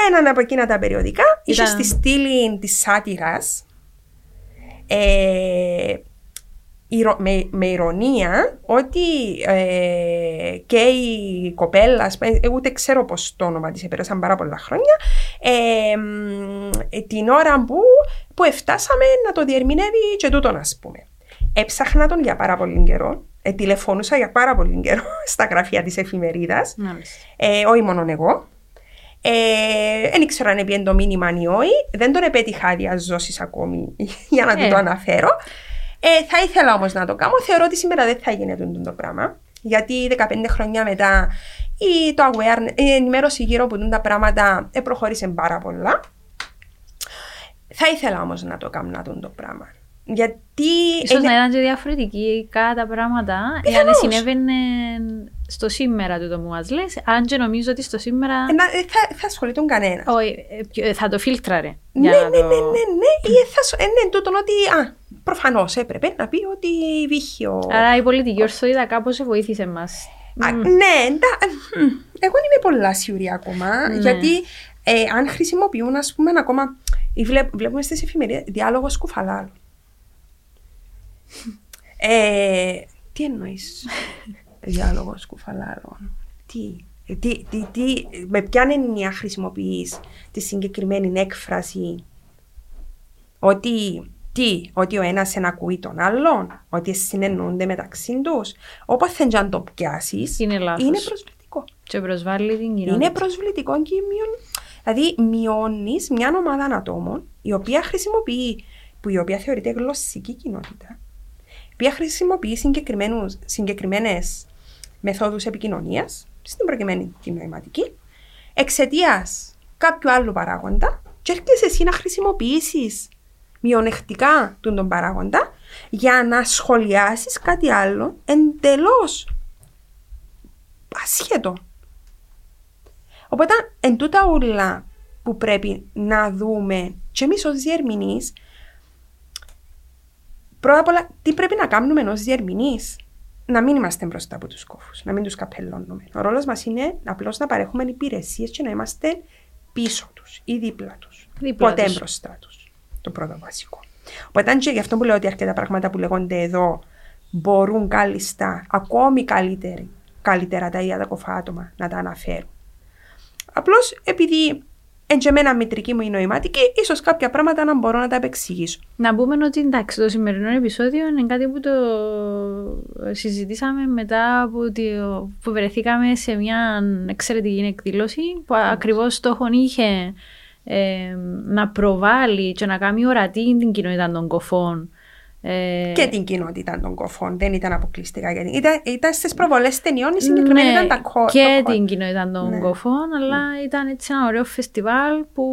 [SPEAKER 1] έναν από εκείνα τα περιοδικά Ήταν... είχε στη στήλη της σάτυρας. Ε, με, με ηρωνία ότι ε, και η κοπέλα, ε, ούτε ξέρω πώς το όνομα της, επέρασαν πάρα πολλά χρόνια, ε, την ώρα που, που εφτάσαμε να το διερμηνεύει και τούτον ας πούμε. Έψαχνα τον για πάρα πολύ καιρό, ε, τηλεφωνούσα για πάρα πολύ καιρό [laughs] στα γραφεία της εφημερίδας, ε, όχι μόνο εγώ. Δεν ε, ήξερα αν έπιεν το μήνυμα ή όχι, δεν τον επέτυχα διαζώσεις ακόμη [laughs] για να ε. το αναφέρω. Ε, θα ήθελα όμως να το κάνω. Θεωρώ ότι σήμερα δεν θα γίνει το πράγμα. Γιατί 15 χρόνια μετά η, το awareness, η ενημέρωση γύρω από τα πράγματα ε, προχώρησε πάρα πολλά. Θα ήθελα όμως να το κάνω το πράγμα. Γιατί.
[SPEAKER 2] Ίσως είναι... να ήταν και διαφορετικά τα πράγματα. Εάν συνέβαινε στο σήμερα του το μου μας λες, αν και νομίζω ότι στο σήμερα...
[SPEAKER 1] Ε, να, ε, θα, θα ασχοληθούν κανένας.
[SPEAKER 2] Όχι, ε, θα το φίλτραρε.
[SPEAKER 1] Ναι, ναι, ναι, ναι, ναι, ή θα, ε, ναι, τούτον ότι, α, προφανώς έπρεπε να πει ότι βήχιο...
[SPEAKER 2] Άρα η πολιτική ορθότητα κάπως βοήθησε μας.
[SPEAKER 1] Α, ναι, εντά, εγώ είμαι πολλά σιουρή ακόμα, ναι. γιατί ε, αν χρησιμοποιούν, ας πούμε, ακόμα, βλέπουμε στις εφημερίδες, διάλογος σκουφαλάλου. ε, τι εννοείς διάλογος κουφαλάρων. Τι, τι, τι, τι, με ποια έννοια χρησιμοποιείς τη συγκεκριμένη έκφραση ότι, τι, ότι ο ένας ενακούει τον άλλον, ότι συνεννούνται μεταξύ τους. Όποτε δεν το πιάσεις,
[SPEAKER 2] είναι,
[SPEAKER 1] είναι προσβλητικό.
[SPEAKER 2] Και προσβάλλει την κοινότητα.
[SPEAKER 1] Είναι προσβλητικό και μειον... Δηλαδή, μειώνεις μια ομάδα ατόμων η οποία χρησιμοποιεί, που η οποία θεωρείται γλωσσική κοινότητα, η οποία χρησιμοποιεί συγκεκριμένες μεθόδους επικοινωνίας, στην προκειμένη την νοηματική, εξαιτίας κάποιου άλλου παράγοντα και έρχεσαι εσύ να χρησιμοποιήσεις μειονεκτικά τον, τον παράγοντα για να σχολιάσεις κάτι άλλο εντελώς ασχέτο. Οπότε εν τούτα ούλα που πρέπει να δούμε και εμείς ως διερμηνείς πρώτα απ' όλα τι πρέπει να κάνουμε ως διερμηνείς; Να μην είμαστε μπροστά από τους κόφους, να μην τους καπελώνουμε. Ο ρόλος μας είναι απλώς να παρέχουμε υπηρεσίες και να είμαστε πίσω τους ή δίπλα τους. Ποτέ τους. μπροστά τους. Το πρώτο βασικό. Οπότε, και γι' αυτό που λέω ότι αρκετά πράγματα που λέγονται εδώ μπορούν κάλλιστα, ακόμη καλύτερη, καλύτερα τα ίδια τα κοφά άτομα να τα αναφέρουν. Απλώς επειδή εντζεμένα μητρική μου η νοηματική, ίσως κάποια πράγματα να μπορώ να τα επεξηγήσω.
[SPEAKER 2] Να πούμε ότι εντάξει, το σημερινό επεισόδιο είναι κάτι που το συζητήσαμε μετά από ότι που βρεθήκαμε σε μια εξαιρετική εκδήλωση που mm. ακριβώς στόχο είχε ε, να προβάλλει και να κάνει ορατή την κοινότητα των κοφών
[SPEAKER 1] ε... Και την κοινότητα των κοφών. Δεν ήταν αποκλειστικά γιατί. Ήταν, ήταν στις προβολές ταινιών, η συγκεκριμένη ναι, ήταν τα κόρ.
[SPEAKER 2] Και την κοινότητα των ναι. κοφών, αλλά ναι. ήταν έτσι ένα ωραίο φεστιβάλ που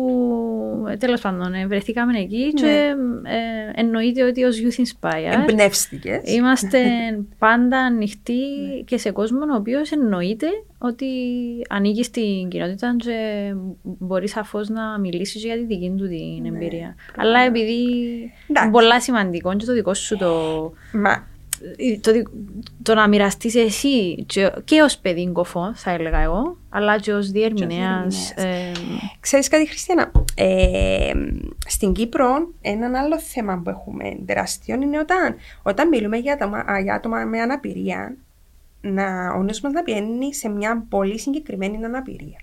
[SPEAKER 2] ε, τέλος πάντων ε, βρεθήκαμε εκεί ναι. και ε, εννοείται ότι ως Youth Inspire.
[SPEAKER 1] Εμπνεύστηκες.
[SPEAKER 2] Είμαστε [laughs] πάντα ανοιχτοί ναι. και σε κόσμο ο οποίος εννοείται ότι ανήκει στην κοινότητα και μπορείς σαφώς να μιλήσεις για τη δική του την ναι, εμπειρία. Αλλά επειδή είναι πολλά σημαντικό και το δικό σου το. Μα... Το, το να μοιραστείς εσύ και, και ως παιδί κοφό, θα έλεγα εγώ, αλλά και ως διερμηνέας.
[SPEAKER 1] Ε... Ξέρεις κάτι, Χριστιανά. Ε, στην Κύπρο, ένα άλλο θέμα που έχουμε τεράστιο είναι όταν, όταν μιλούμε για άτομα, για άτομα με αναπηρία, να, ο νους μας να πιένει σε μια πολύ συγκεκριμένη αναπηρία.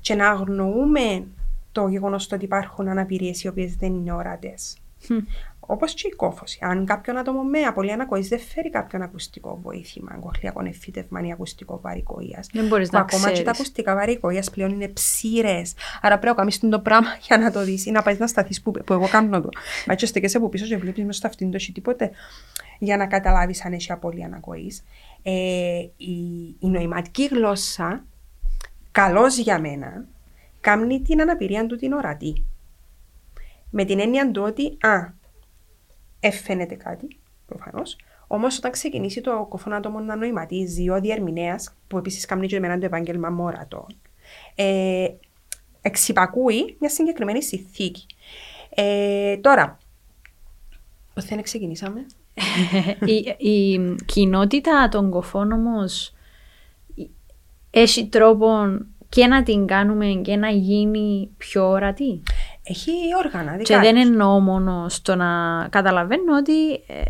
[SPEAKER 1] Και να αγνοούμε το γεγονός ότι υπάρχουν αναπηρίες οι οποίες δεν είναι ορατές. Mm. Όπως και η κόφωση. Αν κάποιον άτομο με απολύτω ανακοής δεν φέρει κάποιον ακουστικό βοήθημα, κοχλιακό εφήτευμα ή ακουστικό βαρικοία.
[SPEAKER 2] Δεν μπορείς να
[SPEAKER 1] Ακόμα
[SPEAKER 2] και
[SPEAKER 1] τα ακουστικά βαρικοία πλέον είναι ψήρες. Άρα πρέπει να κάνεις το πράγμα [laughs] για να το δεις ή να πάεις να σταθείς που, που εγώ κάνω το. Μα έτσι στεκέσαι από πίσω και βλέπεις μέσα στο αυτήν το τίποτε για να καταλάβεις αν έχει απολύτω ανακοής ε, η, η νοηματική γλώσσα, καλώς για μένα, κάνει την αναπηρία του την ορατή. Με την έννοια του ότι, α, εφαίνεται κάτι, προφανώς, Όμως, όταν ξεκινήσει το κοφόν άτομο να νοηματίζει, ο διερμηνέας, που επίσης κάνει και εμένα το επάγγελμα μόρατο, ε, εξυπακούει μια συγκεκριμένη συνθήκη. Ε, τώρα, πώ θα ξεκινήσαμε;
[SPEAKER 2] Η, η κοινότητα των κοφών όμως έχει τρόπο και να την κάνουμε και να γίνει πιο ορατή.
[SPEAKER 1] Έχει όργανα,
[SPEAKER 2] Και δεν εννοώ μόνο στο να καταλαβαίνω ότι ε,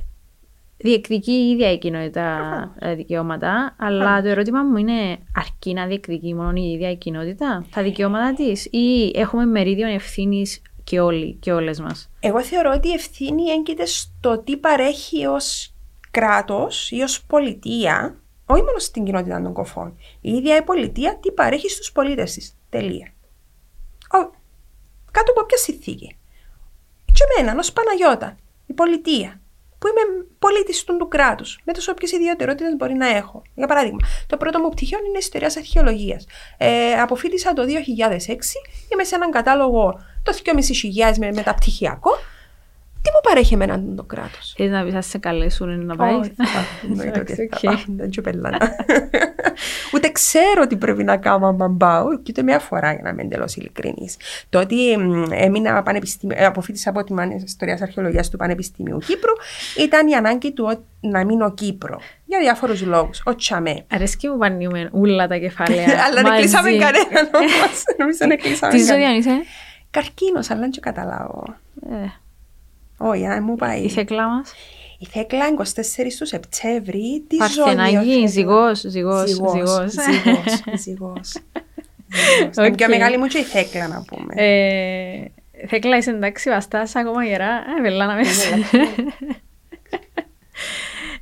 [SPEAKER 2] διεκδικεί η ίδια η κοινότητα ε, δικαιώματα, αλλά το ερώτημα μου είναι αρκεί να διεκδικεί μόνο η ίδια η κοινότητα τα δικαιώματα της, ή έχουμε μερίδιο ευθύνης και όλοι και όλες μας.
[SPEAKER 1] Εγώ θεωρώ ότι η ευθύνη έγκυται στο τι παρέχει ως κράτος ή ως πολιτεία, όχι μόνο στην κοινότητα των κοφών. Η ίδια η πολιτεία τι παρέχει στους πολίτες της. Τελεία. Ο, κάτω από ποια συνθήκη. Και εμένα, ως Παναγιώτα, η πολιτεία, που είμαι πολίτης του, του κράτους, με τις όποιες ιδιαιτερότητες μπορεί να έχω. Για παράδειγμα, το πρώτο μου πτυχίο είναι ιστορίας αρχαιολογίας. Ε, αποφύτησα το 2006, είμαι σε έναν κατάλογο το 2.500 με μεταπτυχιακό. Τι μου παρέχει εμένα το κράτος;
[SPEAKER 2] Θέλεις να πεις, να σε καλέσουν να πάει; Όχι, [laughs]
[SPEAKER 1] δεν Ούτε ξέρω τι πρέπει να κάνω αν πάω, και ούτε μια φορά για να είμαι εντελώς ειλικρινής. Το ότι έμεινα πανεπιστήμιο, αποφύτησα από τη ιστορίας αρχαιολογίας του Πανεπιστημίου Κύπρου ήταν η ανάγκη του να μείνω Κύπρο. Για διάφορους λόγους. Ο Τσαμέ.
[SPEAKER 2] Αρέσκει μου πανιούμε ούλα τα κεφάλαια. [laughs]
[SPEAKER 1] Αλλά δεν κλείσαμε κανέναν όμως. [laughs] Νομίζω δεν κλείσαμε.
[SPEAKER 2] Τι ζωή είσαι;
[SPEAKER 1] Καρκίνος, αλλά δεν καταλάβω.
[SPEAKER 2] Ε.
[SPEAKER 1] Όχι, αν μου πάει.
[SPEAKER 2] Η θέκλα μας.
[SPEAKER 1] Η θέκλα 24 του Σεπτέμβρη. Τι
[SPEAKER 2] Παρθεναγή, ζυγός, ζυγός.
[SPEAKER 1] Ζυγός. Ζυγός. Είναι [laughs] πιο μεγάλη μου και η θέκλα να πούμε.
[SPEAKER 2] Ε, θέκλα είσαι εντάξει, βαστάς ακόμα γερά. Ε, βελάνα μέσα.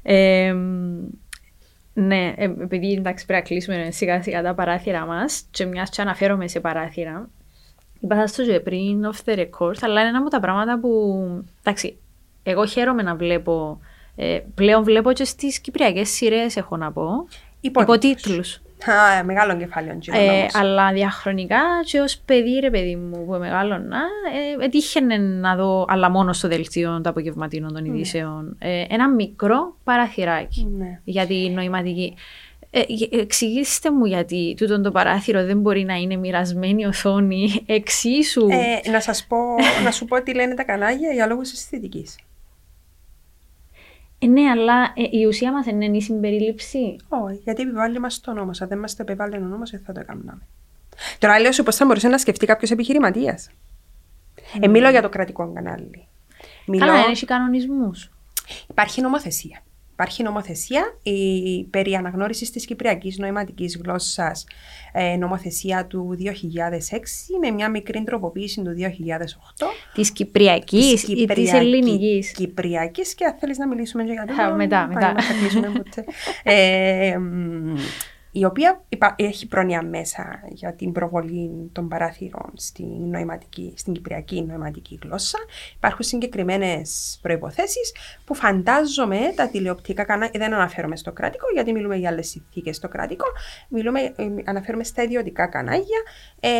[SPEAKER 2] ε, [laughs] ναι, ε, επειδή εντάξει πρέπει να κλείσουμε σιγά σιγά τα παράθυρα μας και μιας και αναφέρομαι σε παράθυρα, Είπα στο και πριν off the record, αλλά είναι ένα από τα πράγματα που. Εντάξει, εγώ χαίρομαι να βλέπω. Ε, πλέον βλέπω και στις κυπριακές σειρές, έχω να πω. Υποτίτλους.
[SPEAKER 1] Α, μεγάλο κεφάλαιο. Ε,
[SPEAKER 2] αλλά διαχρονικά και ως παιδί, ρε παιδί μου, που μεγάλωνα, ε, έτυχαινε να δω, αλλά μόνο στο δελτίο των απογευματίνων των ναι. ειδήσεων, ε, ένα μικρό παραθυράκι ναι. για τη νοηματική. Ε, εξηγήστε μου γιατί τούτο το παράθυρο δεν μπορεί να είναι μοιρασμένη οθόνη εξίσου.
[SPEAKER 1] Ε, να, σας πω, να σου πω τι λένε τα κανάλια για λόγους αισθητικής.
[SPEAKER 2] Ε, ναι, αλλά ε, η ουσία μας είναι η συμπερίληψη.
[SPEAKER 1] Όχι, γιατί επιβάλλει μας το νόμος. Αν δεν μας το επιβάλλει ο νόμος, δεν θα το έκαναμε. Τώρα λέω σου πώς θα μπορούσε να σκεφτεί κάποιος επιχειρηματίας; Mm. Ε, μιλώ για το κρατικό κανάλι.
[SPEAKER 2] Μιλώ... Καλά, είναι κανονισμούς.
[SPEAKER 1] Υπάρχει νομοθεσία. Υπάρχει νομοθεσία η περί αναγνώρισης της κυπριακής νοηματικής γλώσσας ε, νομοθεσία του 2006 με μια μικρή τροποποίηση του 2008.
[SPEAKER 2] Της κυπριακής της ή της ελληνικής;
[SPEAKER 1] Κυπριακής και αν θέλεις να μιλήσουμε για το...
[SPEAKER 2] μετά, μετά. [laughs]
[SPEAKER 1] ε, η οποία έχει πρόνοια μέσα για την προβολή των παράθυρων στην, νοηματική, στην κυπριακή νοηματική γλώσσα. Υπάρχουν συγκεκριμένες προποθέσει που φαντάζομαι τα τηλεοπτικά κανάλια. Δεν αναφέρομαι στο κρατικό, γιατί μιλούμε για άλλες συνθήκες στο κρατικό. Μιλούμε, ε, αναφέρομαι στα ιδιωτικά κανάλια. Ε,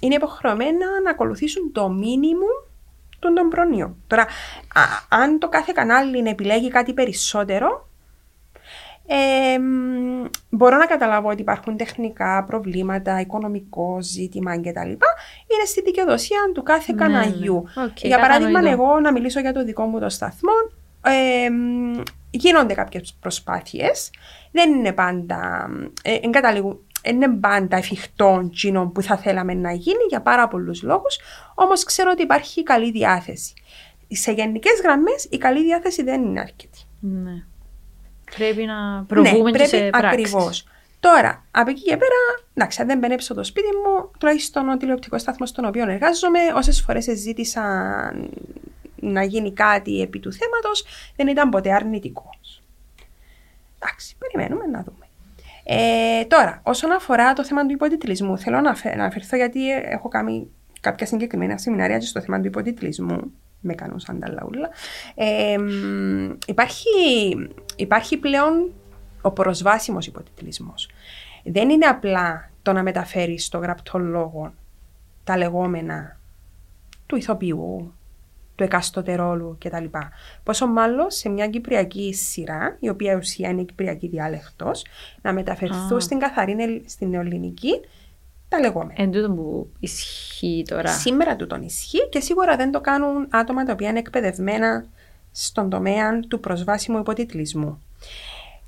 [SPEAKER 1] είναι υποχρεωμένα να ακολουθήσουν το μήνυμο των προνοιών. Τώρα, αν το κάθε κανάλι επιλέγει κάτι περισσότερο, ε, μπορώ να καταλάβω ότι υπάρχουν τεχνικά προβλήματα, οικονομικό ζήτημα κτλ. Είναι στη δικαιοδοσία του κάθε ναι, καναγιού. Ναι. Okay, για παράδειγμα, εγώ να μιλήσω για το δικό μου το σταθμό. Ε, γίνονται κάποιες προσπάθειες. Δεν είναι πάντα. Ε, είναι πάντα εφικτό κοινό που θα θέλαμε να γίνει για πάρα πολλούς λόγους. Όμως ξέρω ότι υπάρχει καλή διάθεση. Σε γενικές γραμμές η καλή διάθεση δεν είναι αρκετή.
[SPEAKER 2] Ναι. Πρέπει να προβούμε ναι, πρέπει, σε
[SPEAKER 1] Ακριβώς. Τώρα, από εκεί και πέρα, εντάξει, αν δεν μπαινέψω το σπίτι μου, τουλάχιστον ο τηλεοπτικός σταθμός στον οποίο εργάζομαι, όσες φορές ζήτησα να γίνει κάτι επί του θέματος, δεν ήταν ποτέ αρνητικός. Εντάξει, περιμένουμε να δούμε. Ε, τώρα, όσον αφορά το θέμα του υποτιτλισμού, θέλω να αναφερθώ γιατί έχω κάνει κάποια συγκεκριμένα σεμινάρια στο θέμα του υποτιτλισμού με κάνω σαν τα λαούλα. Ε, υπάρχει, υπάρχει πλέον ο προσβάσιμος υποτιτλισμός. Δεν είναι απλά το να μεταφέρεις στο γραπτό λόγο τα λεγόμενα του ηθοποιού, του εκάστοτε ρόλου κτλ. Πόσο μάλλον σε μια κυπριακή σειρά, η οποία ουσία είναι κυπριακή διάλεκτος, να μεταφερθούν
[SPEAKER 2] Α.
[SPEAKER 1] στην καθαρή στην νεοελληνική τα λεγόμενα.
[SPEAKER 2] Εν τούτο που ισχύει τώρα.
[SPEAKER 1] Σήμερα του τον ισχύει και σίγουρα δεν το κάνουν άτομα τα οποία είναι εκπαιδευμένα στον τομέα του προσβάσιμου υποτιτλισμού.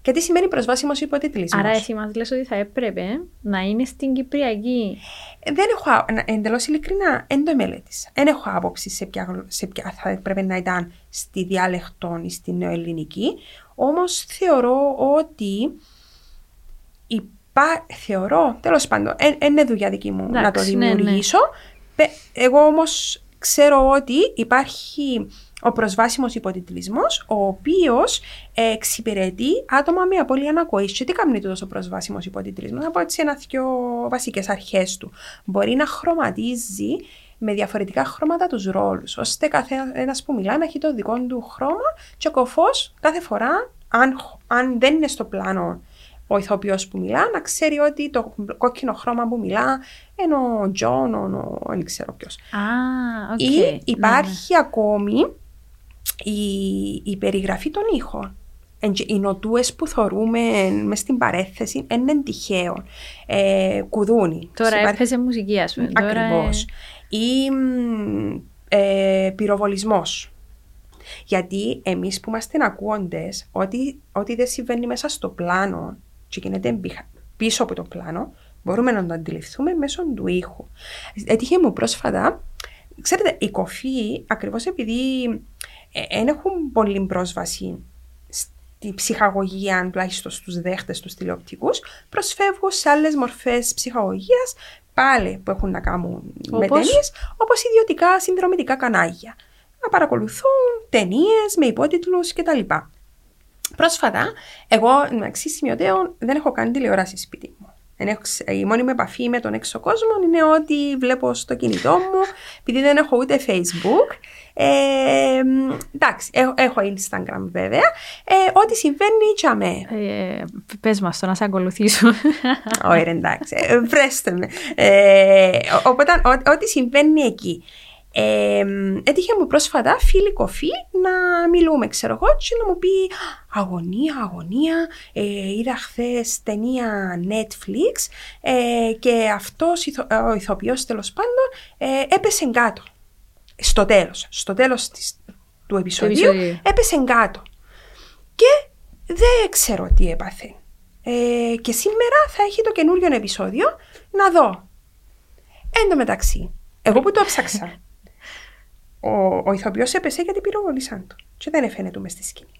[SPEAKER 1] Και τι σημαίνει προσβάσιμος υποτιτλισμός;
[SPEAKER 2] Άρα εσύ μας λες ότι θα έπρεπε να είναι στην Κυπριακή.
[SPEAKER 1] Δεν έχω, εντελώς ειλικρινά, δεν το μελέτησα. Δεν έχω άποψη σε ποια, γλω- σε ποια θα έπρεπε να ήταν στη διάλεκτον ή στη νεοελληνική. Όμως θεωρώ ότι υπά... θεωρώ, τέλος πάντων, δεν είναι δουλειά δική μου να το
[SPEAKER 2] Εντάξει, ναι, ναι.
[SPEAKER 1] δημιουργήσω. Πε- Εγώ όμως ξέρω ότι υπάρχει ο προσβάσιμος υποτιτλισμός, ο οποίος ε, εξυπηρετεί άτομα με απώλεια ακοής. Και τι κάνει τούτος ο προσβάσιμος υποτιτλισμός, να πω έτσι ένα δυο βασικές αρχές του. Μπορεί να χρωματίζει με διαφορετικά χρώματα τους ρόλους, ώστε κάθε ένας που μιλά να έχει το δικό του χρώμα και ο κωφός κάθε φορά, αν, αν δεν είναι στο πλάνο ο ηθοποιός που μιλά, να ξέρει ότι το κόκκινο χρώμα που μιλά είναι ο Τζον, ο, ο, δεν ξέρω ποιος.
[SPEAKER 2] Α, οκ.
[SPEAKER 1] Ή
[SPEAKER 2] Ναι,
[SPEAKER 1] υπάρχει ακόμη η, η περιγραφή των ήχων. Εν- Οι νοτούες που θωρούμε μες στην παρέθεση δεν είναι τυχαίο. Ε, κουδούνι.
[SPEAKER 2] ναι. Τώρα
[SPEAKER 1] Υπάρχει-
[SPEAKER 2] έπαιζε μουσική, ας πούμε. Τώρα,
[SPEAKER 1] Ακριβώς. Ή μ, ε, πυροβολισμός. Γιατί εμείς που είμαστε ακούοντες, ό,τι, ό,τι δεν συμβαίνει μέσα στο πλάνο και γίνεται μπιχα- πίσω από το πλάνο, μπορούμε να το αντιληφθούμε μέσω του ήχου. Έτυχε μου πρόσφατα, ξέρετε, η κοφή, ακριβώς επειδή δεν έχουν πολύ πρόσβαση στη ψυχαγωγία, τουλάχιστον στους δέχτες τους τηλεοπτικούς, προσφεύγουν σε άλλες μορφές ψυχαγωγίας, πάλι που έχουν να κάνουν με
[SPEAKER 2] Όπως;
[SPEAKER 1] ταινίες, όπως ιδιωτικά συνδρομητικά κανάλια. Να παρακολουθούν ταινίες με υπότιτλους κτλ. Πρόσφατα, εγώ μεταξύ σημειωτέων δεν έχω κάνει τηλεόραση σπίτι μου. Δεν έχω, ξε- η μόνη μου επαφή με τον έξω κόσμο είναι ότι βλέπω στο κινητό μου, επειδή δεν έχω ούτε Facebook. Ε, μ, εντάξει, έχω, έχω Instagram βέβαια. Ε, ό,τι συμβαίνει, τσαμέ.
[SPEAKER 2] ε, πες μας το να σε ακολουθήσω.
[SPEAKER 1] Όχι, ρε, εντάξει. ε, Βρέστε με. Ε, ο- οπότε, ό- ό,τι συμβαίνει εκεί. Ε, μ, έτυχε μου πρόσφατα φίλη κοφή να μιλούμε, ξέρω εγώ, και να μου πει αγωνία, αγωνία. Ε, είδα χθες ταινία Netflix ε, και αυτός ηθο- ε, ο ηθοποιός τέλος πάντων ε, έπεσε κάτω. Στο τέλος, στο τέλος της, του επεισοδίου,
[SPEAKER 2] επεισοδίου.
[SPEAKER 1] έπεσε κάτω. Και δεν ξέρω τι έπαθε. Ε, και σήμερα θα έχει το καινούριο επεισόδιο να δω. Εν τω μεταξύ, εγώ που το έψαξα, ο, ο ηθοποιός έπεσε γιατί πυροβολήσαν του. Και δεν έφαινε του μες στη σκηνή.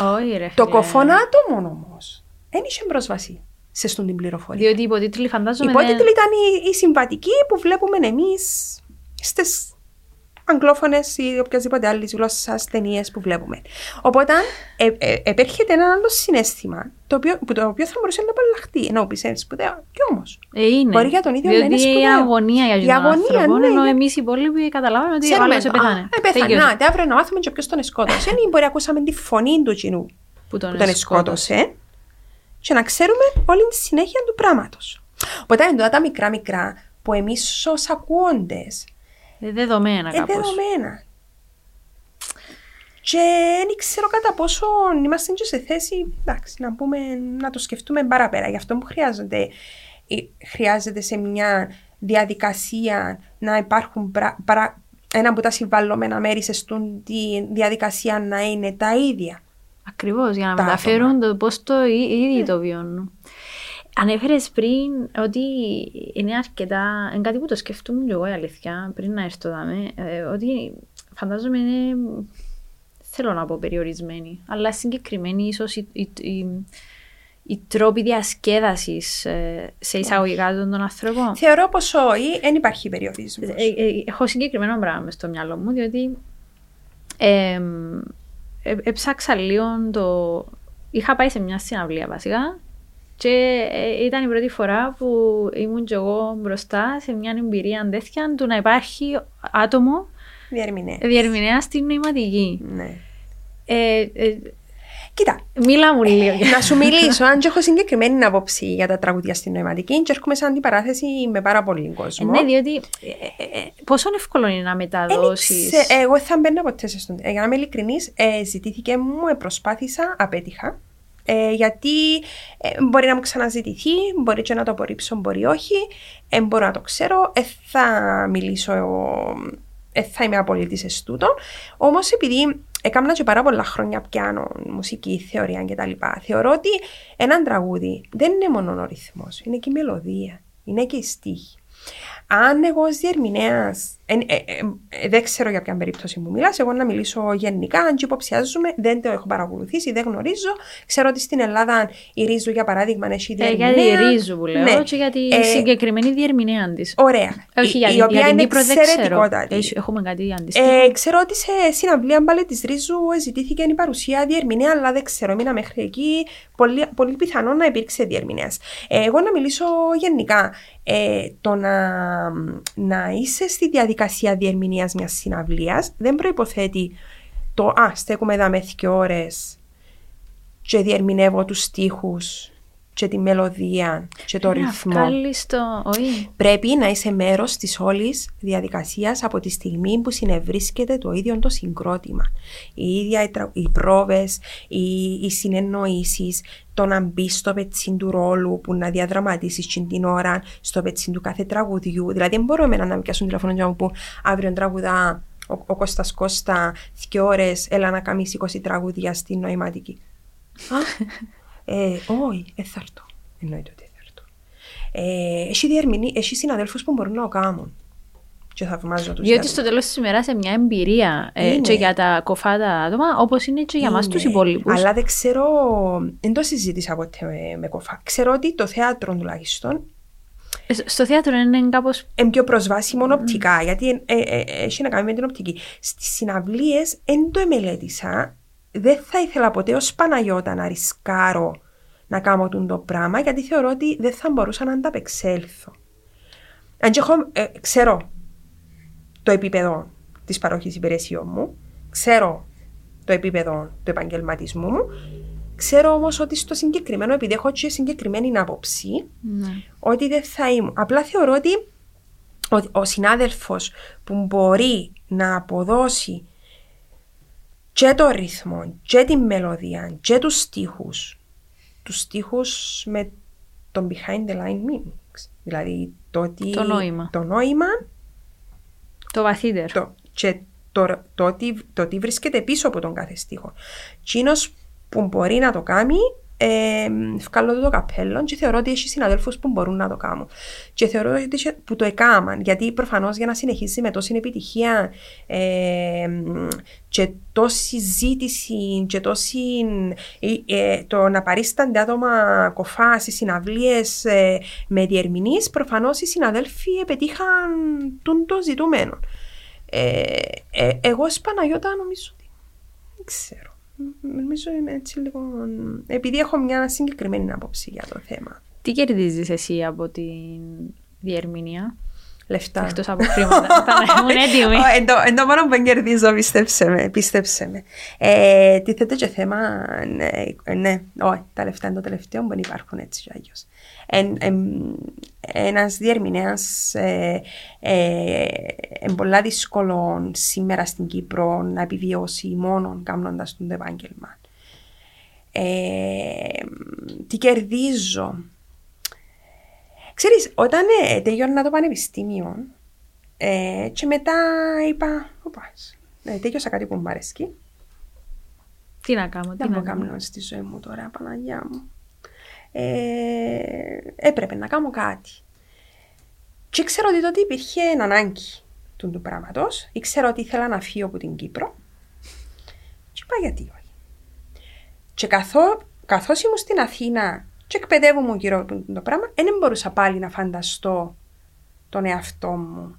[SPEAKER 2] Όχι ρε
[SPEAKER 1] Το
[SPEAKER 2] φίλε.
[SPEAKER 1] κοφωνάτο όμως δεν είχε πρόσβαση σε στον την πληροφορία.
[SPEAKER 2] Διότι οι υποτίτλοι φαντάζομαι
[SPEAKER 1] Η
[SPEAKER 2] δεν-
[SPEAKER 1] υπότιτλοι ήταν η, η συμβατική που βλέπουμε εμείς στις αγγλόφωνες ή οποιασδήποτε άλλη γλώσσα ταινίες που βλέπουμε. Οπότε ε, ε, επέρχεται ένα άλλο συνέστημα το οποίο, που το οποίο θα μπορούσε να απαλλαχτεί. Ενώ πει είναι σπουδαίο. Κι όμως.
[SPEAKER 2] Ε, είναι.
[SPEAKER 1] Μπορεί για τον ίδιο να
[SPEAKER 2] Διότι
[SPEAKER 1] είναι σπουδαίο.
[SPEAKER 2] η αγωνία για
[SPEAKER 1] Η
[SPEAKER 2] τον
[SPEAKER 1] αγωνία,
[SPEAKER 2] άνθρωπο,
[SPEAKER 1] ναι,
[SPEAKER 2] ενώ
[SPEAKER 1] ναι.
[SPEAKER 2] εμείς οι υπόλοιποι καταλάβαμε ότι ο
[SPEAKER 1] Ξέρουμε
[SPEAKER 2] άλλος
[SPEAKER 1] το.
[SPEAKER 2] επέθανε.
[SPEAKER 1] Α, Επέθανε.
[SPEAKER 2] Τελείωσε.
[SPEAKER 1] Να, τε αύριο να μάθουμε και ποιος τον σκότωσε. Ή μπορεί να ακούσαμε τη φωνή του κοινού
[SPEAKER 2] Που τον
[SPEAKER 1] που τον
[SPEAKER 2] σκότωσε.
[SPEAKER 1] σκότωσε και να ξέρουμε όλη τη συνέχεια του πράγματος. Οπότε είναι τώρα τα μικρά μικρά που εμείς ως ακούοντες
[SPEAKER 2] Ε, Δεδομένα
[SPEAKER 1] είναι
[SPEAKER 2] κάπως.
[SPEAKER 1] δεδομένα. Και δεν ξέρω κατά πόσο είμαστε και σε θέση εντάξει, να, πούμε, να το σκεφτούμε παραπέρα. Γι' αυτό που χρειάζεται, ε, χρειάζεται σε μια διαδικασία να υπάρχουν πρα, παρα- ένα από τα συμβαλλόμενα μέρη σε αυτήν τη διαδικασία να είναι τα ίδια.
[SPEAKER 2] Ακριβώς, για να
[SPEAKER 1] Τα
[SPEAKER 2] μεταφέρουν το πώς το οι οι ίδιοι το βιώνουν. Ανέφερες πριν ότι είναι αρκετά, είναι κάτι που το σκεφτούμε και εγώ η αλήθεια, πριν να έρθω δάμε, ε, ότι φαντάζομαι είναι, θέλω να πω περιορισμένη, αλλά συγκεκριμένη ίσως οι, οι, οι, οι τρόποι διασκέδασης ε, σε εισαγωγικά των των ανθρώπων.
[SPEAKER 1] Θεωρώ πως όχι, δεν υπάρχει περιορισμός.
[SPEAKER 2] Ε, ε, έχω συγκεκριμένο πράγμα μες στο μυαλό μου, διότι ε, ε, έψαξα λίγο το... Είχα πάει σε μια συναυλία βασικά και ε, ήταν η πρώτη φορά που ήμουν και εγώ μπροστά σε μια εμπειρία τέτοια του να υπάρχει άτομο
[SPEAKER 1] Διερμηνέ.
[SPEAKER 2] διερμηνέας στην νοηματική.
[SPEAKER 1] Ναι.
[SPEAKER 2] Ε, ε,
[SPEAKER 1] Κοίτα,
[SPEAKER 2] Μίλα μου λίγο.
[SPEAKER 1] να σου μιλήσω, αν και έχω συγκεκριμένη άποψη για τα τραγουδιά στην νοηματική, και έρχομαι σε αντιπαράθεση με πάρα πολύ κόσμο.
[SPEAKER 2] Ναι, διότι ε, ε, ε, πόσο εύκολο είναι να μεταδώσεις.
[SPEAKER 1] Σε- εγώ θα μπαίνα ποτέ σε στον. ε, Για να είμαι ειλικρινής, ε, ζητήθηκε μου, ε, προσπάθησα, απέτυχα. Ε, γιατί ε, μπορεί να μου ξαναζητηθεί, μπορεί και να το απορρίψω, μπορεί όχι. Ε, μπορώ να το ξέρω. Ε, θα μιλήσω, ε, θα είμαι απολύτης εις τούτο. Όμως επειδή έκανα και πάρα πολλά χρόνια πιάνο, μουσική, θεωρία κτλ. Θεωρώ ότι ένα τραγούδι δεν είναι μόνο ο ρυθμός, είναι και η μελωδία, είναι και η στίχη. Αν εγώ ως διερμηνέας, ε, ε, ε, ε, δεν ξέρω για ποια περίπτωση μου μιλάς, εγώ να μιλήσω γενικά, αν και υποψιάζομαι, δεν το έχω παρακολουθήσει, δεν γνωρίζω. Ξέρω ότι στην Ελλάδα η Ρίζου, για παράδειγμα, έχει
[SPEAKER 2] Ε,
[SPEAKER 1] διερμηνέα.
[SPEAKER 2] για τη Ρίζου που λέω
[SPEAKER 1] Ναι.
[SPEAKER 2] και για τη
[SPEAKER 1] Ε,
[SPEAKER 2] συγκεκριμένη διερμηνέα της.
[SPEAKER 1] Ωραία.
[SPEAKER 2] Όχι,
[SPEAKER 1] η,
[SPEAKER 2] για,
[SPEAKER 1] η
[SPEAKER 2] την-
[SPEAKER 1] οποία
[SPEAKER 2] για την
[SPEAKER 1] είναι
[SPEAKER 2] Κύπρο δεν ξέρω.
[SPEAKER 1] εξαιρετικότατη.
[SPEAKER 2] Έχει- Έχουμε κάτι αντίστοιχο.
[SPEAKER 1] Ε, ξέρω ότι σε συναυλία μπάλε της Ρίζου ζητήθηκε η παρουσία διερμηνέα, αλλά δεν ξέρω, έμεινα μέχρι εκεί. Πολύ, πολύ πιθανό να υπήρξε διερμηνέας. Ε, εγώ να μιλήσω γενικά. Ε, το να, να είσαι στη διαδικασία διερμηνίας μιας συναυλίας δεν προϋποθέτει το «Α, στέκομαι εδώ με δύο ώρες και διερμηνεύω τους στίχους και τη μελωδία και το
[SPEAKER 2] Να
[SPEAKER 1] ρυθμό».
[SPEAKER 2] βγάλεις το... Όχι.
[SPEAKER 1] Πρέπει να είσαι μέρος της όλης διαδικασίας από τη στιγμή που συνευρίσκεται το ίδιο το συγκρότημα. Η ίδια οι, τρα... οι πρόβες, οι, οι συνεννοήσεις, το να μπει στο πετσί του ρόλου που να διαδραματίσεις την την ώρα, στο πετσί του κάθε τραγουδιού. Δηλαδή δεν μπορώ εμένα να μου πιάσουν τηλέφωνο και να μου πούν αύριο τραγουδά ο, ο Κώστας Κώστα, δύο ώρες, έλα να κάνεις 20 τραγούδια στην νοηματική. [laughs] Α, ε, όχι, δεν θα έρθω. Εννοείται ότι θα έρθω. Ε, έχει, διερμηνεί, έχει συναδέλφους που μπορούν να το κάνουν. Και θαυμάζω τους.
[SPEAKER 2] Διότι
[SPEAKER 1] για
[SPEAKER 2] στο τέλος της ημέρας σε μια εμπειρία ε,
[SPEAKER 1] Είναι.
[SPEAKER 2] και για τα κοφάτα άτομα, όπως είναι και για εμά
[SPEAKER 1] Είναι.
[SPEAKER 2] τους υπόλοιπους.
[SPEAKER 1] Αλλά δεν ξέρω, δεν το συζήτησα ποτέ με, με κοφά. Ξέρω ότι το θέατρο τουλάχιστον
[SPEAKER 2] Στο θέατρο είναι κάπω.
[SPEAKER 1] είναι πιο προσβάσιμο οπτικά, γιατί ε, ε, ε, έχει να κάνει με την οπτική. Στις συναυλίες δεν το εμελέτησα, δεν θα ήθελα ποτέ ως Παναγιώτα να ρισκάρω να κάνω τον το πράγμα, γιατί θεωρώ ότι δεν θα μπορούσα να ανταπεξέλθω. Αν και έχω, ε, ξέρω το επίπεδο της παροχής υπηρεσιών μου, ξέρω το επίπεδο του επαγγελματισμού μου, ξέρω όμως ότι στο συγκεκριμένο, επειδή έχω και συγκεκριμένη άποψη,
[SPEAKER 2] Ναι.
[SPEAKER 1] ότι δεν θα ήμουν. Απλά θεωρώ ότι ο, ο συνάδελφος που μπορεί να αποδώσει και το ρυθμό και τη μελωδία και τους στίχους τους στίχους με τον behind the line meanings δηλαδή το, ότι,
[SPEAKER 2] Το νόημα.
[SPEAKER 1] το νόημα
[SPEAKER 2] Το βαθύτερο.
[SPEAKER 1] το, και το, το, ότι, το ότι βρίσκεται πίσω από τον κάθε στίχο. Τσίνος που μπορεί να το κάνει, ε, βγάλω του το καπέλο και θεωρώ ότι έχει συναδέλφους που μπορούν να το κάνουν. Και θεωρώ ότι έχει- που το έκαναν, γιατί προφανώς για να συνεχίσει με τόση επιτυχία ε, και τόση ζήτηση και τόση. ε, ε, το να παρίστανται άτομα κοφά σε συναυλίες ε, με διερμηνείς, προφανώς οι συναδέλφοι επετύχαν τον το ζητούμενο. Ε, ε, εγώ ως Παναγιώτα νομίζω ότι δεν ξέρω. Μ, Νομίζω είμαι έτσι λίγο... Επειδή έχω μια συγκεκριμένη άποψη για το θέμα.
[SPEAKER 2] Τι κερδίζεις εσύ από την διερμηνία,
[SPEAKER 1] Λεφτά.
[SPEAKER 2] εκτός από χρήματα. Θα ήμουν έτοιμη.
[SPEAKER 1] Ω, Εν το, εν το μόνο που κερδίζω, πίστεψε με. Πίστεψε με. Ε, τίθεται και θέμα, ναι, ε, ναι, όχι, τα λεφτά είναι το τελευταίο που δεν υπάρχουν έτσι κι αλλιώς. Εν, εν, ένας διερμηνέας ε, ε, είναι πολλά δύσκολο σήμερα στην Κύπρο να επιβιώσει μόνο κάνοντας τον το επάγγελμα. Ε, τι κερδίζω. Ξέρεις, όταν ε, τελειώνα το πανεπιστήμιο ε, και μετά είπα, οπα, ε, τέλειωσα κάτι που μου αρέσκει.
[SPEAKER 2] Τι να κάνω, τι
[SPEAKER 1] Δεν
[SPEAKER 2] να
[SPEAKER 1] μπορώ να
[SPEAKER 2] κάνω.
[SPEAKER 1] κάνω στη ζωή μου τώρα, Παναγιά μου. Ε, έπρεπε να κάνω κάτι. Και ξέρω ότι τότε υπήρχε ανάγκη του, του πράγματος. Ήξερα ότι ήθελα να φύγω από την Κύπρο. Και είπα γιατί όχι. Και καθώ, καθώς ήμουν στην Αθήνα και εκπαιδεύομαι γύρω από το πράγμα, δεν μπορούσα πάλι να φανταστώ τον εαυτό μου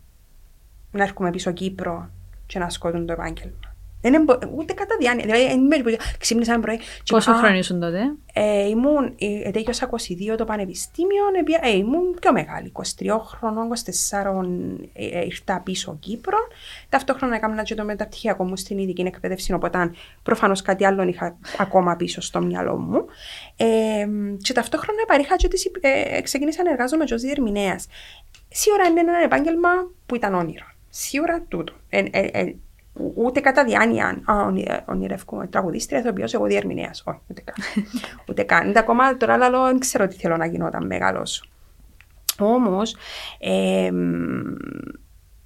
[SPEAKER 1] να έρχομαι πίσω Κύπρο και να ασκώ το επάγγελμα. Δεν μπο- ούτε κατά διάνοια. Δηλαδή, εν μέρει που ξύπνησα ένα πρωί. και
[SPEAKER 2] Πόσο
[SPEAKER 1] είπα, «Α,
[SPEAKER 2] χρόνο ήσουν τότε;
[SPEAKER 1] ε, ήμουν, ε, τέλειωσα 22 το πανεπιστήμιο, επία- ε, ήμουν πιο μεγάλη, 23 χρονών, 24 ε, ε, ήρθα πίσω Κύπρο. Ταυτόχρονα έκανα και το μεταπτυχιακό μου στην ειδική εκπαίδευση, οπότε προφανώς κάτι άλλο είχα ακόμα πίσω στο μυαλό μου. Ε, και ταυτόχρονα παρήχα και τις, υπ- ε, ξεκίνησα να εργάζομαι ως διερμηνέας. Σίγουρα είναι ένα επάγγελμα που ήταν όνειρο. Σίγουρα τούτο. Ε, ε, ε, ου- ούτε κατά διάνοια, α, ονει- ονειρεύομαι τραγουδίστρια, ηθοποιός, εγώ διερμηνέας. Όχι, ούτε καν. [laughs] ούτε καν. Είναι ακόμα τώρα άλλο, δεν ξέρω τι θέλω να γίνω όταν μεγαλώσω. Όμως, ε,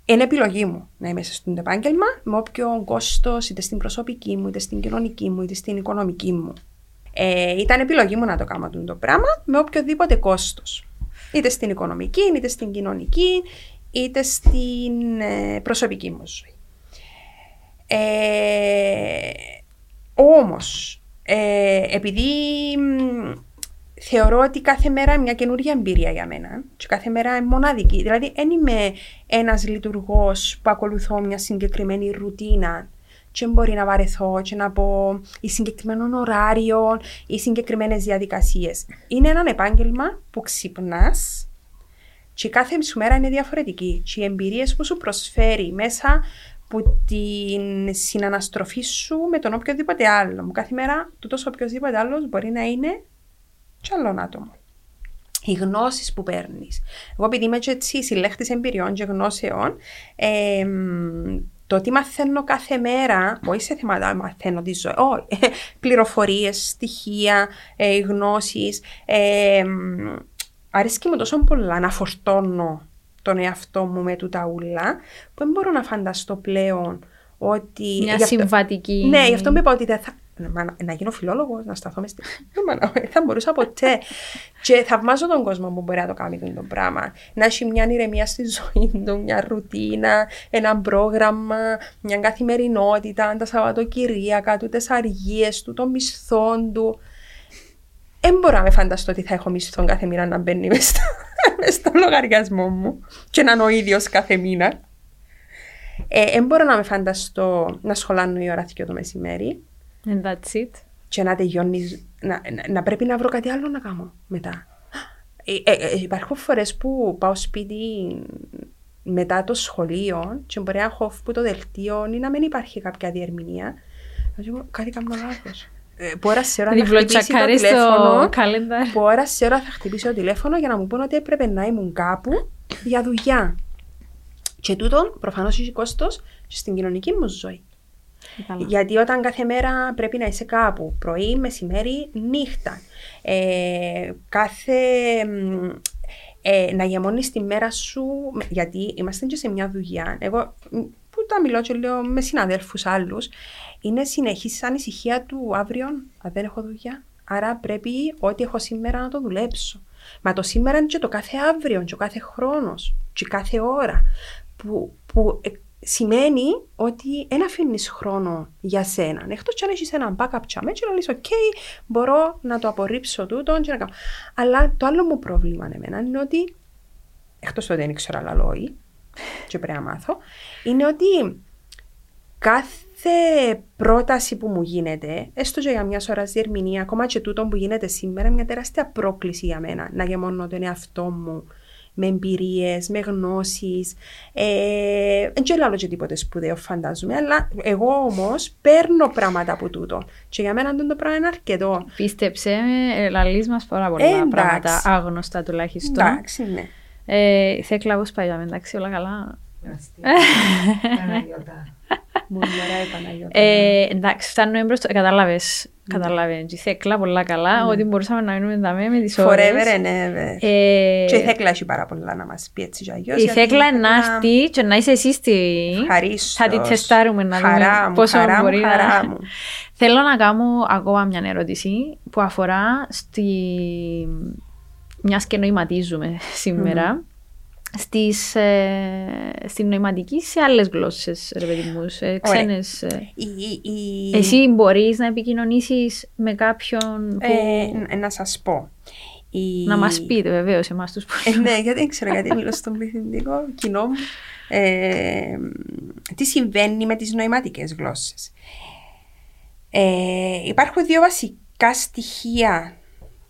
[SPEAKER 1] είναι επιλογή μου να είμαι σε αυτό το επάγγελμα με όποιο κόστος είτε στην προσωπική μου, είτε στην κοινωνική μου, είτε στην οικονομική μου. Ε, ήταν επιλογή μου να το κάνω αυτό το πράγμα με οποιοδήποτε κόστος. Είτε στην οικονομική, είτε στην κοινωνική, είτε στην ε, προσωπική μου ζωή. Ε, όμως, ε, επειδή μ, θεωρώ ότι κάθε μέρα είναι μια καινούργια εμπειρία για μένα και κάθε μέρα είναι μοναδική. Δηλαδή, δεν είμαι ένας λειτουργός που ακολουθώ μια συγκεκριμένη ρουτίνα και μπορεί να βαρεθώ και να πω ή συγκεκριμένων ωράριων ή συγκεκριμένες διαδικασίες. Είναι ένα επάγγελμα που ξυπνάς και κάθε σου μέρα είναι διαφορετική. Και οι εμπειρίες που σου προσφέρει μέσα από την συναναστροφή σου με τον οποιοδήποτε άλλο. Μου κάθε μέρα τούτος οποιοδήποτε άλλος μπορεί να είναι κι άλλον άτομο. Οι γνώσεις που παίρνεις. Εγώ, επειδή είμαι και έτσι συλλέχτης εμπειριών και γνώσεων, ε, το ότι μαθαίνω κάθε μέρα, όχι σε θέματα μαθαίνω τη ζωή, όχι, [laughs] πληροφορίες, στοιχεία, ε, γνώσεις. Ε, αρέσκει μου τόσο πολλά να φορτώνω τον εαυτό μου με τούτα ούλα, που δεν μπορώ να φανταστώ πλέον ότι...
[SPEAKER 2] Μια
[SPEAKER 1] γι' αυτό-
[SPEAKER 2] συμβατική.
[SPEAKER 1] Ναι, γι' αυτό μου είπα ότι δεν θα... Μα, να, να γίνω φιλόλογος, να σταθώ μες στη. [laughs] Μα, να- Δεν θα μπορούσα ποτέ. και θαυμάζω τον κόσμο που μπορεί να το κάνει αυτό το πράγμα. Να έχει μια ηρεμία στη ζωή του, μια ρουτίνα, ένα πρόγραμμα, μια καθημερινότητα, τα Σαββατοκυριακά του, τις αργίες του, των μισθών του. Δεν μπορώ να με φανταστώ ότι θα έχω μισθό κάθε μήνα να μπαίνει μες στο, [laughs] μες στο λογαριασμό μου και να είναι ο ίδιος κάθε μήνα. Ε, δεν μπορώ να με φανταστώ να σχολάνω η ώρα 2 το μεσημέρι
[SPEAKER 2] And that's it.
[SPEAKER 1] και να τελειώνει, να, να, να πρέπει να βρω κάτι άλλο να κάνω μετά. Ε, ε, ε, υπάρχουν φορές που πάω σπίτι μετά το σχολείο και μπορεί να έχω που το δελτίο ή να μην υπάρχει κάποια διερμηνία. Να σου πω, κάτι κάνω λάθος. Ε, Που ώρα σε ώρα θα χτυπήσει το
[SPEAKER 2] Διπλοτσακάρι στο
[SPEAKER 1] τηλέφωνο.
[SPEAKER 2] calendar.
[SPEAKER 1] Που ώρα σε ώρα θα χτυπήσει το τηλέφωνο για να μου πούνε ότι έπρεπε να ήμουν κάπου για δουλειά. Και τούτον προφανώς έχει κόστος στην κοινωνική μου ζωή.
[SPEAKER 2] Καλά.
[SPEAKER 1] Γιατί όταν κάθε μέρα πρέπει να είσαι κάπου, πρωί, μεσημέρι, νύχτα. Ε, κάθε. μ, Ε, να γεμώνεις τη μέρα σου, με- γιατί είμαστε και σε μια δουλειά. Εγώ μ, που τα μιλώ και λέω με συναδέλφους άλλους, είναι συνεχής ανησυχία του αύριο, αν δεν έχω δουλειά. Άρα πρέπει ό,τι έχω σήμερα να το δουλέψω. Μα το σήμερα είναι και το κάθε αύριο, και ο κάθε χρόνος, και κάθε ώρα. Που, που ε, σημαίνει ότι δεν αφήνεις χρόνο για σένα. Εκτός αν έχεις έναν backup τσαμέ, και να λες, OK, μπορώ να το απορρίψω τούτο και να κάνω. Αλλά το άλλο μου πρόβλημα εμένα είναι ότι, εκτός ότι δεν ήξερα άλλα λόγια, και πρέπει να μάθω, είναι ότι κάθε πρόταση που μου γίνεται, έστω και για μιας ώρας διερμηνία, ακόμα και τούτο που γίνεται σήμερα, είναι μια τεράστια πρόκληση για μένα να γεμώνω τον εαυτό μου με εμπειρίες, με γνώσεις. Ε, δεν ξέρω άλλο και τίποτε σπουδαίο, φαντάζομαι. Αλλά εγώ όμως παίρνω πράγματα από τούτο. Και για μένα αυτό το πράγμα είναι αρκετό.
[SPEAKER 2] Πίστεψε με, λαλείς μας πάρα πολλά
[SPEAKER 1] Ε, εντάξει.
[SPEAKER 2] πράγματα, άγνωστα τουλάχιστον.
[SPEAKER 1] Εντάξει, ναι.
[SPEAKER 2] Ε, η Θέκλα πώς πάει, εντάξει, όλα καλά.
[SPEAKER 3] Παναγιώτα. [laughs]
[SPEAKER 1] Μου ωραία η Παναγιώτα.
[SPEAKER 2] Ε, εντάξει, φτάνουμε μπροστά. Κατάλαβες, κατάλαβες. Η Θέκλα πολλά καλά, ότι μπορούσαμε να μείνουμε δαμέ με τις ώρες.
[SPEAKER 1] Forever and ever.
[SPEAKER 2] Ε,
[SPEAKER 1] Και η Θέκλα έχει πάρα πολλά να μας πει έτσι για αλλιώς,
[SPEAKER 2] η
[SPEAKER 1] γιατί
[SPEAKER 2] Θέκλα να έρθει και να είσαι εσύ στη...
[SPEAKER 1] Ευχαρίστως.
[SPEAKER 2] Θα την τεστάρουμε να
[SPEAKER 1] Χαρά
[SPEAKER 2] δούμε
[SPEAKER 1] μου,
[SPEAKER 2] πόσο
[SPEAKER 1] χαρά μου,
[SPEAKER 2] μπορεί να...
[SPEAKER 1] χαρά μου.
[SPEAKER 2] Θέλω να κάνω ακόμα μια ερώτηση που αφορά στη... μιας και νοηματίζουμε σήμερα. Στις, ε, στην νοηματική σε άλλες γλώσσες, ρε παιδί μου, σε ξένες. ε.
[SPEAKER 1] Η- η- η-
[SPEAKER 2] Εσύ μπορείς να επικοινωνήσεις με κάποιον που...
[SPEAKER 1] Ε, να σας πω. Η-
[SPEAKER 2] Να μας πείτε βεβαίως εμάς τους
[SPEAKER 1] Ε, ναι, [laughs] γιατί δεν ξέρω γιατί μιλώ στον πληθυντικό κοινό μου. Ε, τι συμβαίνει με τις νοηματικές γλώσσες. Ε, υπάρχουν δύο βασικά στοιχεία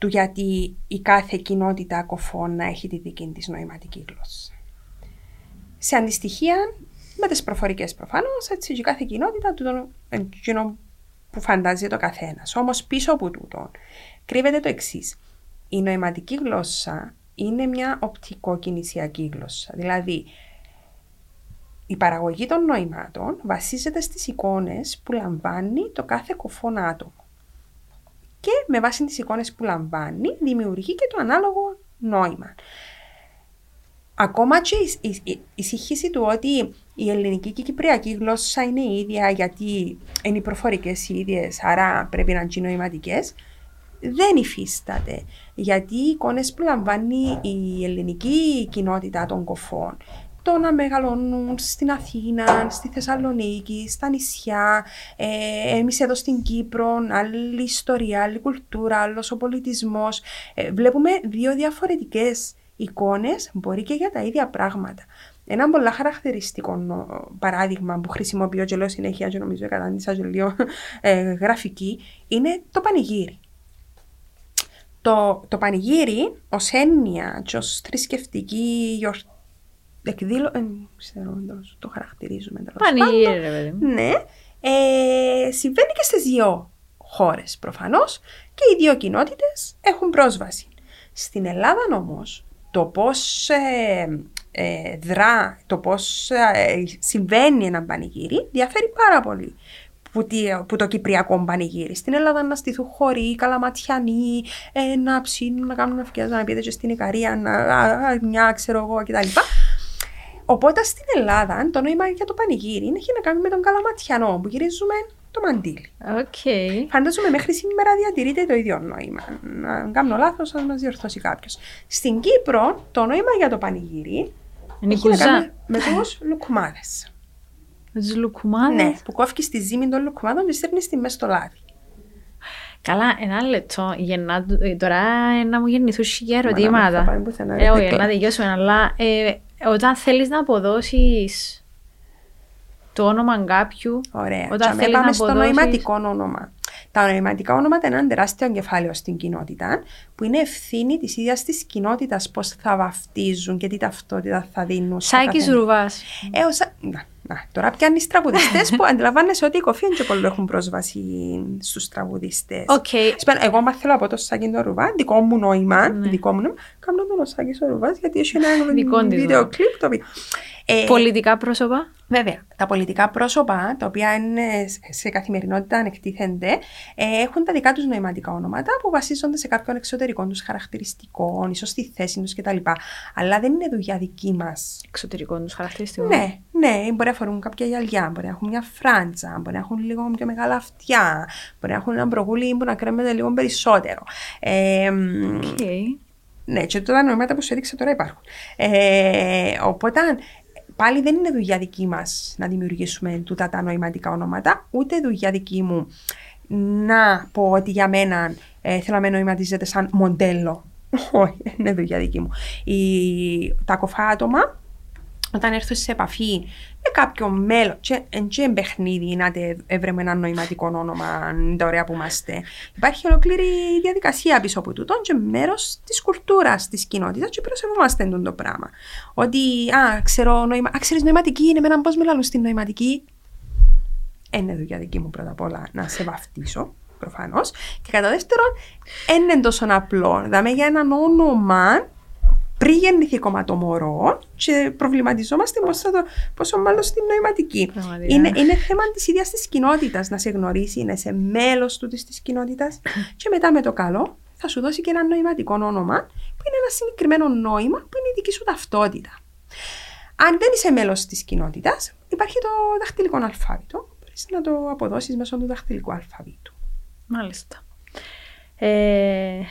[SPEAKER 1] του γιατί η κάθε κοινότητα κοφών να έχει τη δική της νοηματική γλώσσα. Σε αντιστοιχεία με τις προφορικές προφανώς, έτσι και κάθε κοινότητα του τον, που φαντάζεται ο καθένας. Όμως πίσω από τούτο κρύβεται το εξής. Η νοηματική γλώσσα είναι μια οπτικοκινησιακή γλώσσα. Δηλαδή, η παραγωγή των νοημάτων βασίζεται στις εικόνες που λαμβάνει το κάθε κοφόν άτομο. Και με βάση τις εικόνες που λαμβάνει δημιουργεί και το ανάλογο νόημα. Ακόμα και η, η, η, του ότι η ελληνική και η κυπριακή γλώσσα είναι η ίδια γιατί είναι οι προφορικές οι ίδιες, άρα πρέπει να είναι νοηματικές, δεν υφίσταται. Γιατί οι εικόνες που λαμβάνει η ελληνική κοινότητα των κοφών το να μεγαλώνουν στην Αθήνα, στη Θεσσαλονίκη, στα νησιά, ε, εμείς εδώ στην Κύπρο, άλλη ιστορία, άλλη κουλτούρα, άλλος ο πολιτισμός. Ε, βλέπουμε δύο διαφορετικές εικόνες, μπορεί και για τα ίδια πράγματα. Ένα πολύ χαρακτηριστικό παράδειγμα που χρησιμοποιώ και λέω συνέχεια και νομίζω κατάντησα και λίγο ε, γραφική είναι το πανηγύρι. Το, το πανηγύρι ως έννοια και ως θρησκευτική γιορτή εκδήλωση. Ε, ξέρω, το χαρακτηρίζουμε.
[SPEAKER 2] Πανηγύρι, ρε παιδί
[SPEAKER 1] Ναι. Ε, συμβαίνει και στις δύο χώρες προφανώς και οι δύο κοινότητες έχουν πρόσβαση. Στην Ελλάδα όμως, το πώς ε, ε, δρά, το πώς ε, συμβαίνει ένα πανηγύρι διαφέρει πάρα πολύ που, που το Κυπριακό πανηγύρι. Στην Ελλάδα να στηθούν χωρί, καλαματιανοί, ε, να ψήνουν, να κάνουν ευκαιρία να πείτε και στην Ικαρία, να, μια ξέρω εγώ κτλ. Οπότε στην Ελλάδα το νόημα για το πανηγύρι έχει να κάνει με τον καλαματιανό που γυρίζουμε το μαντίλι.
[SPEAKER 2] Okay.
[SPEAKER 1] Φαντάζομαι μέχρι σήμερα διατηρείται το ίδιο νόημα. Αν κάνω λάθος, θα μας διορθώσει κάποιος. Στην Κύπρο το νόημα για το πανηγύρι
[SPEAKER 2] είναι έχει να κάνει
[SPEAKER 1] με τους λουκουμάδες.
[SPEAKER 2] Με τους λουκουμάδες;
[SPEAKER 1] Ναι, που κόφει τη ζύμη των λουκουμάδων και στέλνει τη μέσα στο λάδι.
[SPEAKER 2] Καλά, ένα λεπτό. Γεννά, τώρα να μου γεννηθούν χιλιά ερωτήματα. Ε, όχι, να τελειώσουμε, αλλά ε, όταν θέλεις να αποδώσεις το όνομα κάποιου,
[SPEAKER 1] Ωραία. όταν θέλεις πάμε να αποδώσεις... στο νοηματικό όνομα. Τα νοηματικά ονόματα είναι ένα τεράστιο κεφάλαιο στην κοινότητα που είναι ευθύνη της ίδιας της κοινότητας πώς θα βαφτίζουν και τι ταυτότητα θα δίνουν.
[SPEAKER 2] Σάκης Ρουβάς.
[SPEAKER 1] Ε, να, τώρα πιάνει τραγουδιστέ που αντιλαμβάνεσαι ότι οι κοφοί και πολύ έχουν πρόσβαση στους τραγουδιστέ.
[SPEAKER 2] Okay.
[SPEAKER 1] Εγώ μα θέλω από το Σάκη το Ρουβά, δικό μου νόημα, ναι. δικό μου νόημα, κάνω τον Σάκης ο Ρουβάς γιατί έχει ένα βίντεο κλειπ το οποίο
[SPEAKER 2] ε, πολιτικά πρόσωπα;
[SPEAKER 1] Βέβαια. Τα πολιτικά πρόσωπα, τα οποία είναι σε καθημερινότητα ανεκτίθενται, ε, έχουν τα δικά τους νοηματικά ονόματα που βασίζονται σε κάποιον εξωτερικό τους χαρακτηριστικό, ίσως στη θέση τους κτλ. Αλλά δεν είναι δουλειά δική μας.
[SPEAKER 2] Εξωτερικό τους χαρακτηριστικό.
[SPEAKER 1] Ναι, ναι. Μπορεί να φορούν κάποια γυαλιά, μπορεί να έχουν μια φράντσα, μπορεί να έχουν λίγο πιο μεγάλα αυτιά, μπορεί να έχουν ένα προγούλι που να κρέμεται λίγο περισσότερο. Ε,
[SPEAKER 2] okay.
[SPEAKER 1] Ναι, και τα νοήματα που σου έδειξα τώρα υπάρχουν. Ε, οπότε πάλι δεν είναι δουλειά δική μας να δημιουργήσουμε τούτα τα νοηματικά ονόματα, ούτε δουλειά δική μου να πω ότι για μένα ε, θέλω να με νοηματίζεται σαν μοντέλο. Όχι, δεν είναι δουλειά δική μου. Η, τα κοφά άτομα όταν έρθω σε επαφή με κάποιο μέλο, και εν παιχνίδι να έβρεμε ένα νοηματικό όνομα, τα ωραία που είμαστε. Υπάρχει ολόκληρη διαδικασία πίσω από τούτο και μέρος της κουλτούρας της κοινότητας και προσεβόμαστε το πράγμα. Ότι, α, ξέρω, νοημα, α, ξέρεις, νοηματική είναι με έναν πώς μιλάνε στην νοηματική; Είναι δουλειά δική μου πρώτα απ' όλα να σε βαφτίσω προφανώς. Και κατά δεύτερον, δεν είναι τόσο απλό. Δηλαδή για έναν όνομα πριν γεννηθεί κόμμα το μωρό και προβληματιζόμαστε πόσο, το, πόσο μάλλον στην νοηματική. Είναι, είναι θέμα της ίδιας της κοινότητας να σε γνωρίσει, να είσαι μέλος του της κοινότητας [laughs] και μετά με το καλό θα σου δώσει και ένα νοηματικό όνομα που είναι ένα συγκεκριμένο νόημα που είναι η δική σου ταυτότητα. Αν δεν είσαι μέλος της κοινότητας, υπάρχει το δαχτυλικό αλφάβητο. Μπορείς να το αποδώσεις μέσω του δαχτυλικού αλφαβήτου.
[SPEAKER 2] Μάλιστα. Ε,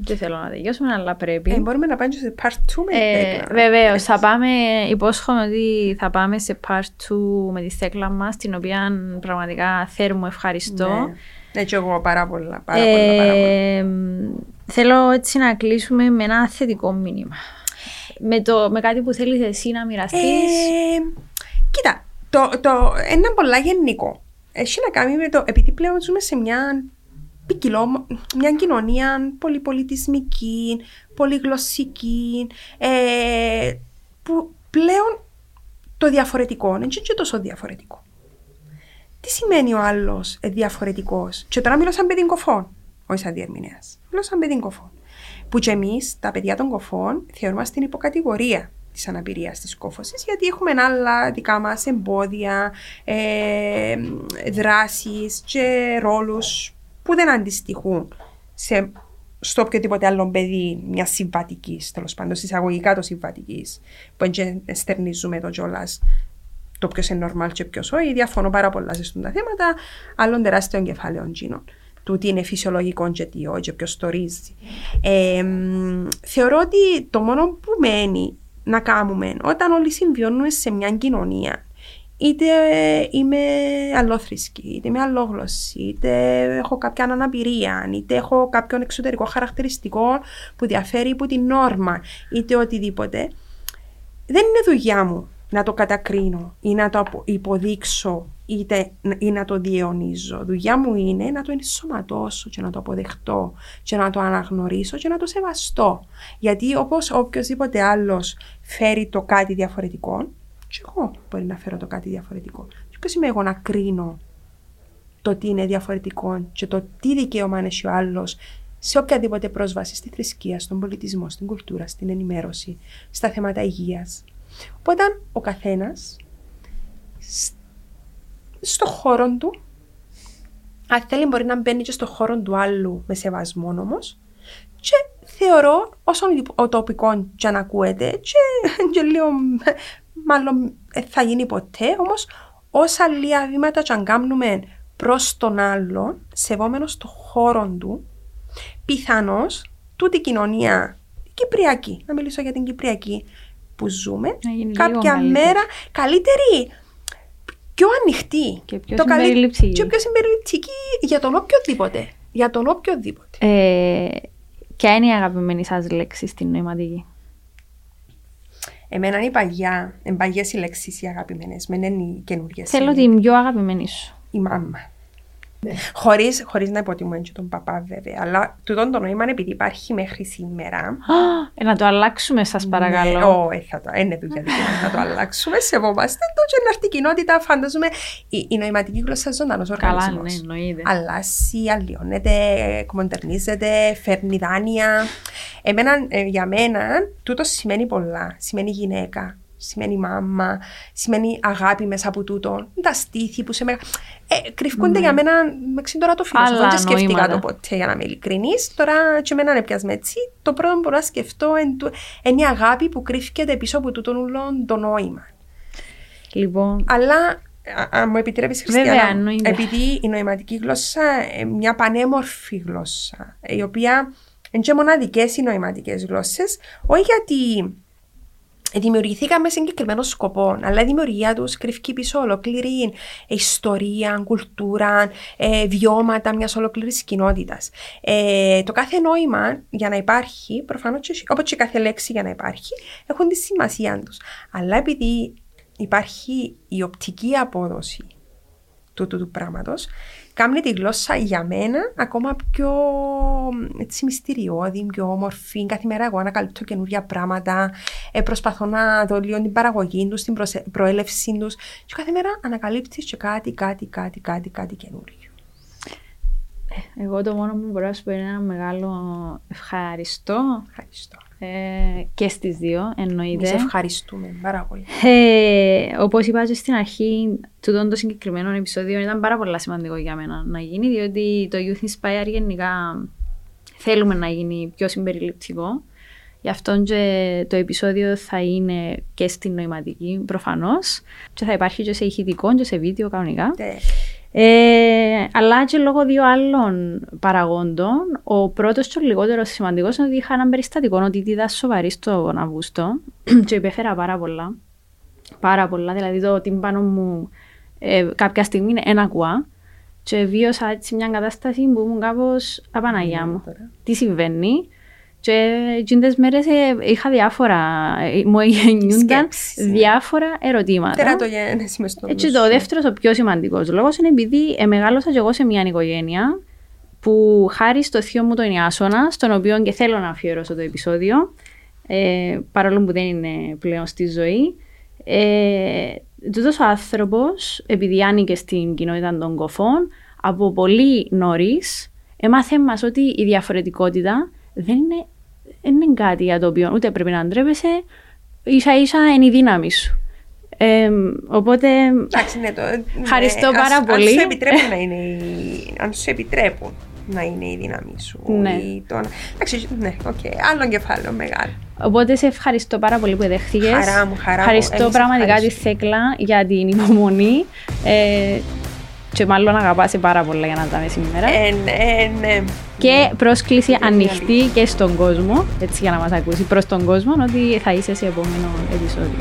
[SPEAKER 2] δεν θέλω να τελειώσουμε, αλλά πρέπει.
[SPEAKER 1] Ε, μπορούμε να πάμε σε part 2 με
[SPEAKER 2] ε, τη Βεβαίως, θα πάμε. Υπόσχομαι ότι θα πάμε σε part 2 με τη στέκλα μας, την οποία πραγματικά θέρμο ευχαριστώ. Ναι.
[SPEAKER 1] Ναι, και εγώ πάρα πολλά. Πάρα πολλά, πάρα πολλά.
[SPEAKER 2] Ε, θέλω έτσι να κλείσουμε με ένα θετικό μήνυμα. με, το, με κάτι που θέλεις εσύ να μοιραστείς.
[SPEAKER 1] Ε, κοίτα, το, το, ένα πολλά γενικό. Έχει να κάνει με το, επειδή πλέον ζούμε σε μια ποικιλό, μια κοινωνία πολυπολιτισμική, πολυγλωσσική, ε, που πλέον το διαφορετικό είναι και τόσο διαφορετικό. Τι σημαίνει ο άλλος διαφορετικός, και τώρα μιλώ σαν παιδί κοφών, όχι σαν διερμηνέας. Μιλώ σαν παιδί κοφών. Που και εμείς, τα παιδιά των κοφών, θεωρούμε στην υποκατηγορία της αναπηρίας της κόφωσης, γιατί έχουμε άλλα δικά μας εμπόδια, ε, δράσεις και ρόλους που δεν αντιστοιχούν σε, στο οποιοδήποτε άλλο παιδί μιας συμβατικής, τέλος πάντων, εισαγωγικά το συμβατικής, που δεν στερνίζουμε το κιόλα το ποιος είναι normal και ποιος όχι. Διαφωνώ πάρα πολλά σε αυτά τα θέματα, άλλων τεράστιων κεφάλαιων τζίνων. Του τι είναι φυσιολογικό και τι όχι, και ποιος το ρίζει. Ε, θεωρώ ότι το μόνο που μένει να κάνουμε όταν όλοι συμβιώνουμε σε μια κοινωνία είτε είμαι αλλόθρησκη, είτε είμαι αλλόγλωση, είτε έχω κάποια αναπηρία, είτε έχω κάποιον εξωτερικό χαρακτηριστικό που διαφέρει από την νόρμα, είτε οτιδήποτε. Δεν είναι δουλειά μου να το κατακρίνω ή να το υποδείξω είτε, ή να το διαιωνίζω. Δουλειά μου είναι να το ενσωματώσω και να το αποδεχτώ και να το αναγνωρίσω και να το σεβαστώ. Γιατί όπως οποιοδήποτε άλλος φέρει το κάτι διαφορετικό, και εγώ μπορεί να φέρω το κάτι διαφορετικό. Και ποιος είμαι εγώ να κρίνω το τι είναι διαφορετικό και το τι δικαίωμα έχει ο άλλος σε οποιαδήποτε πρόσβαση στη θρησκεία, στον πολιτισμό, στην κουλτούρα, στην ενημέρωση, στα θέματα υγείας. Οπότε ο καθένας στο χώρο του, αν θέλει μπορεί να μπαίνει και στο χώρο του άλλου με σεβασμό όμως. Και θεωρώ όσο τοπικό και αν ακούεται και, και λίγο μάλλον θα γίνει ποτέ, όμως όσα λίγα βήματα και αν κάνουμε προς τον άλλον, σεβόμενος το χώρο του, πιθανώς τούτη η κοινωνία, η Κυπριακή, να μιλήσω για την Κυπριακή, που ζούμε, κάποια μέρα καλύτερη, πιο ανοιχτή.
[SPEAKER 2] Και πιο συμπεριληπτική.
[SPEAKER 1] Και πιο συμπεριληπτική για τον οποιοδήποτε. Για τον οποιοδήποτε.
[SPEAKER 2] Ε, ποια είναι η αγαπημένη σας λέξη στην νοηματική;
[SPEAKER 1] Εμένα είναι η παγιά, είναι παγιές οι λέξεις οι αγαπημένες, με είναι οι καινούργιες.
[SPEAKER 2] Θέλω την πιο αγαπημένη σου.
[SPEAKER 1] Η μάμα. [laughs] Χωρίς, χωρίς να υποτιμούμε και τον παπά βέβαια. Αλλά τούτο το νόημα επειδή υπάρχει μέχρι σήμερα. [gasps]
[SPEAKER 2] Ε, να το αλλάξουμε σας παρακαλώ.
[SPEAKER 1] Ναι, όχι, θα το, είναι δουλειά να το αλλάξουμε. Σεβόμαστε το και να έρθει η κοινότητα. Φαντάζομαι η, η νοηματική γλώσσα ζωντανός οργανισμός.
[SPEAKER 2] Καλά, ναι, εννοείται.
[SPEAKER 1] Αλλάσει, αλλοιώνεται, κομοντερνίζεται, φέρνει δάνεια. Εμένα, ε, για μένα, τούτο σημαίνει πολλά. Σημαίνει γυναίκα, σημαίνει μάμα, σημαίνει αγάπη μέσα από τούτο. Τα στήθη που σε μένα. Ε, κρυφκούνται ναι. για μένα, με τώρα το φιλοσοφό, δεν σκέφτηκα το ποτέ για να είμαι ειλικρινής. Τώρα και εμένα έπιασμε έτσι. Το πρώτο που μπορώ να σκεφτώ είναι η αγάπη που κρύφκεται πίσω από τούτο ούλον το νόημα.
[SPEAKER 2] Λοιπόν.
[SPEAKER 1] Αλλά αν μου επιτρέπεις, Χριστιανά, επειδή η νοηματική γλώσσα είναι μια πανέμορφη γλώσσα, η οποία είναι και μοναδικές οι νοηματικές γλώσσες, όχι γιατί δημιουργηθήκαμε σε συγκεκριμένο σκοπό, αλλά η δημιουργία τους κρυφκεί πίσω ολόκληρη ιστορία, κουλτούρα, ε, βιώματα μιας ολόκληρης κοινότητας. Ε, το κάθε νόημα για να υπάρχει, προφανώς όπως και κάθε λέξη για να υπάρχει, έχουν τη σημασία τους. Αλλά επειδή υπάρχει η οπτική απόδοση του, του, του πράγματος, κάνει τη γλώσσα για μένα ακόμα πιο έτσι, μυστηριώδη, πιο όμορφη. Κάθε μέρα εγώ ανακαλύπτω καινούργια πράγματα, ε, προσπαθώ να δω λίγο την παραγωγή τους, την προέλευσή τους. Και κάθε μέρα ανακαλύπτεις και κάτι, κάτι, κάτι, κάτι, κάτι καινούργιο.
[SPEAKER 2] Ε, εγώ το μόνο που μπορώ να σου πω είναι ένα μεγάλο ευχαριστώ.
[SPEAKER 1] Ευχαριστώ.
[SPEAKER 2] Ε, και στις δύο, εννοείται.
[SPEAKER 1] Σε ευχαριστούμε πάρα πολύ.
[SPEAKER 2] Ε, Όπως είπα και στην αρχή, τούτο το συγκεκριμένο επεισόδιο ήταν πάρα πολύ σημαντικό για μένα να γίνει, διότι το Youth Inspire γενικά θέλουμε να γίνει πιο συμπεριληπτικό. Γι' αυτό και το επεισόδιο θα είναι και στην νοηματική προφανώς. Και θα υπάρχει και σε ηχητικό και σε βίντεο κανονικά.
[SPEAKER 1] Ναι.
[SPEAKER 2] Ε, αλλά και λόγω δύο άλλων παραγόντων. Ο πρώτος και ο λιγότερος σημαντικός είναι ότι είχα ένα περιστατικό ότι ήταν σοβαρή στον Αύγουστο [clears throat] και υπέφερα πάρα πολλά. Πάρα πολλά. Δηλαδή το τύμπανο μου ε, κάποια στιγμή είναι ένα κουά. Και βίωσα έτσι μια κατάσταση που ήμουν κάπως απαναγιά μου. Τι συμβαίνει; Και εκείνες μέρες ε, είχα διάφορα, ε, μου γεννιούνταν
[SPEAKER 1] Σκέψεις, ναι.
[SPEAKER 2] διάφορα ερωτήματα.
[SPEAKER 1] Τερατογέννηση μες στο
[SPEAKER 2] Έτσι
[SPEAKER 1] νου
[SPEAKER 2] το
[SPEAKER 1] σου.
[SPEAKER 2] δεύτερος, ο πιο σημαντικός λόγος είναι επειδή ε, μεγάλωσα και εγώ σε μια οικογένεια που χάρη στο θείο μου τον Ιάσονα, στον οποίο και θέλω να αφιερώσω το επεισόδιο, ε, παρόλο που δεν είναι πλέον στη ζωή, ε, τούτος ο άνθρωπος, επειδή άνοιγε στην κοινότητα των κοφών, από πολύ νωρίς έμαθε μας ότι η διαφορετικότητα δεν είναι, δεν είναι κάτι για το οποίο ούτε πρέπει να ντρέπεσαι, ίσα ίσα είναι η δύναμη σου. Ε, οπότε
[SPEAKER 1] Εντάξει, ναι, το, ναι,
[SPEAKER 2] Ευχαριστώ
[SPEAKER 1] ας-
[SPEAKER 2] πάρα
[SPEAKER 1] αν
[SPEAKER 2] πολύ.
[SPEAKER 1] σου επιτρέπουν να είναι η- αν σου επιτρέπουν να είναι η δύναμη σου.
[SPEAKER 2] Ναι.
[SPEAKER 1] ή το να- Εντάξει, ναι, οκ. Άλλο κεφάλαιο μεγάλο.
[SPEAKER 2] Οπότε σε ευχαριστώ πάρα πολύ που δέχτηκες.
[SPEAKER 1] Χαρά μου, χαρά μου.
[SPEAKER 2] Ευχαριστώ
[SPEAKER 1] Εμείς
[SPEAKER 2] πραγματικά τη
[SPEAKER 1] ευχαριστούμε.
[SPEAKER 2] Θέκλα για την υπομονή. Ε, και μάλλον αγαπάσαι πάρα πολλά για να τα σήμερα.
[SPEAKER 1] Ε, ναι, ναι.
[SPEAKER 2] και πρόσκληση
[SPEAKER 1] Είναι
[SPEAKER 2] ανοιχτή και στον κόσμο, έτσι για να μας ακούσει, προς τον κόσμο, ότι θα είσαι σε επόμενο επεισόδιο.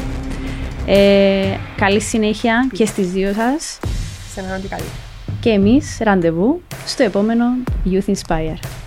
[SPEAKER 2] Ε, καλή συνέχεια και στις δύο σας
[SPEAKER 1] Σε έναν ό,τι καλύτερο.
[SPEAKER 2] και εμείς ραντεβού στο επόμενο Youth Inspire.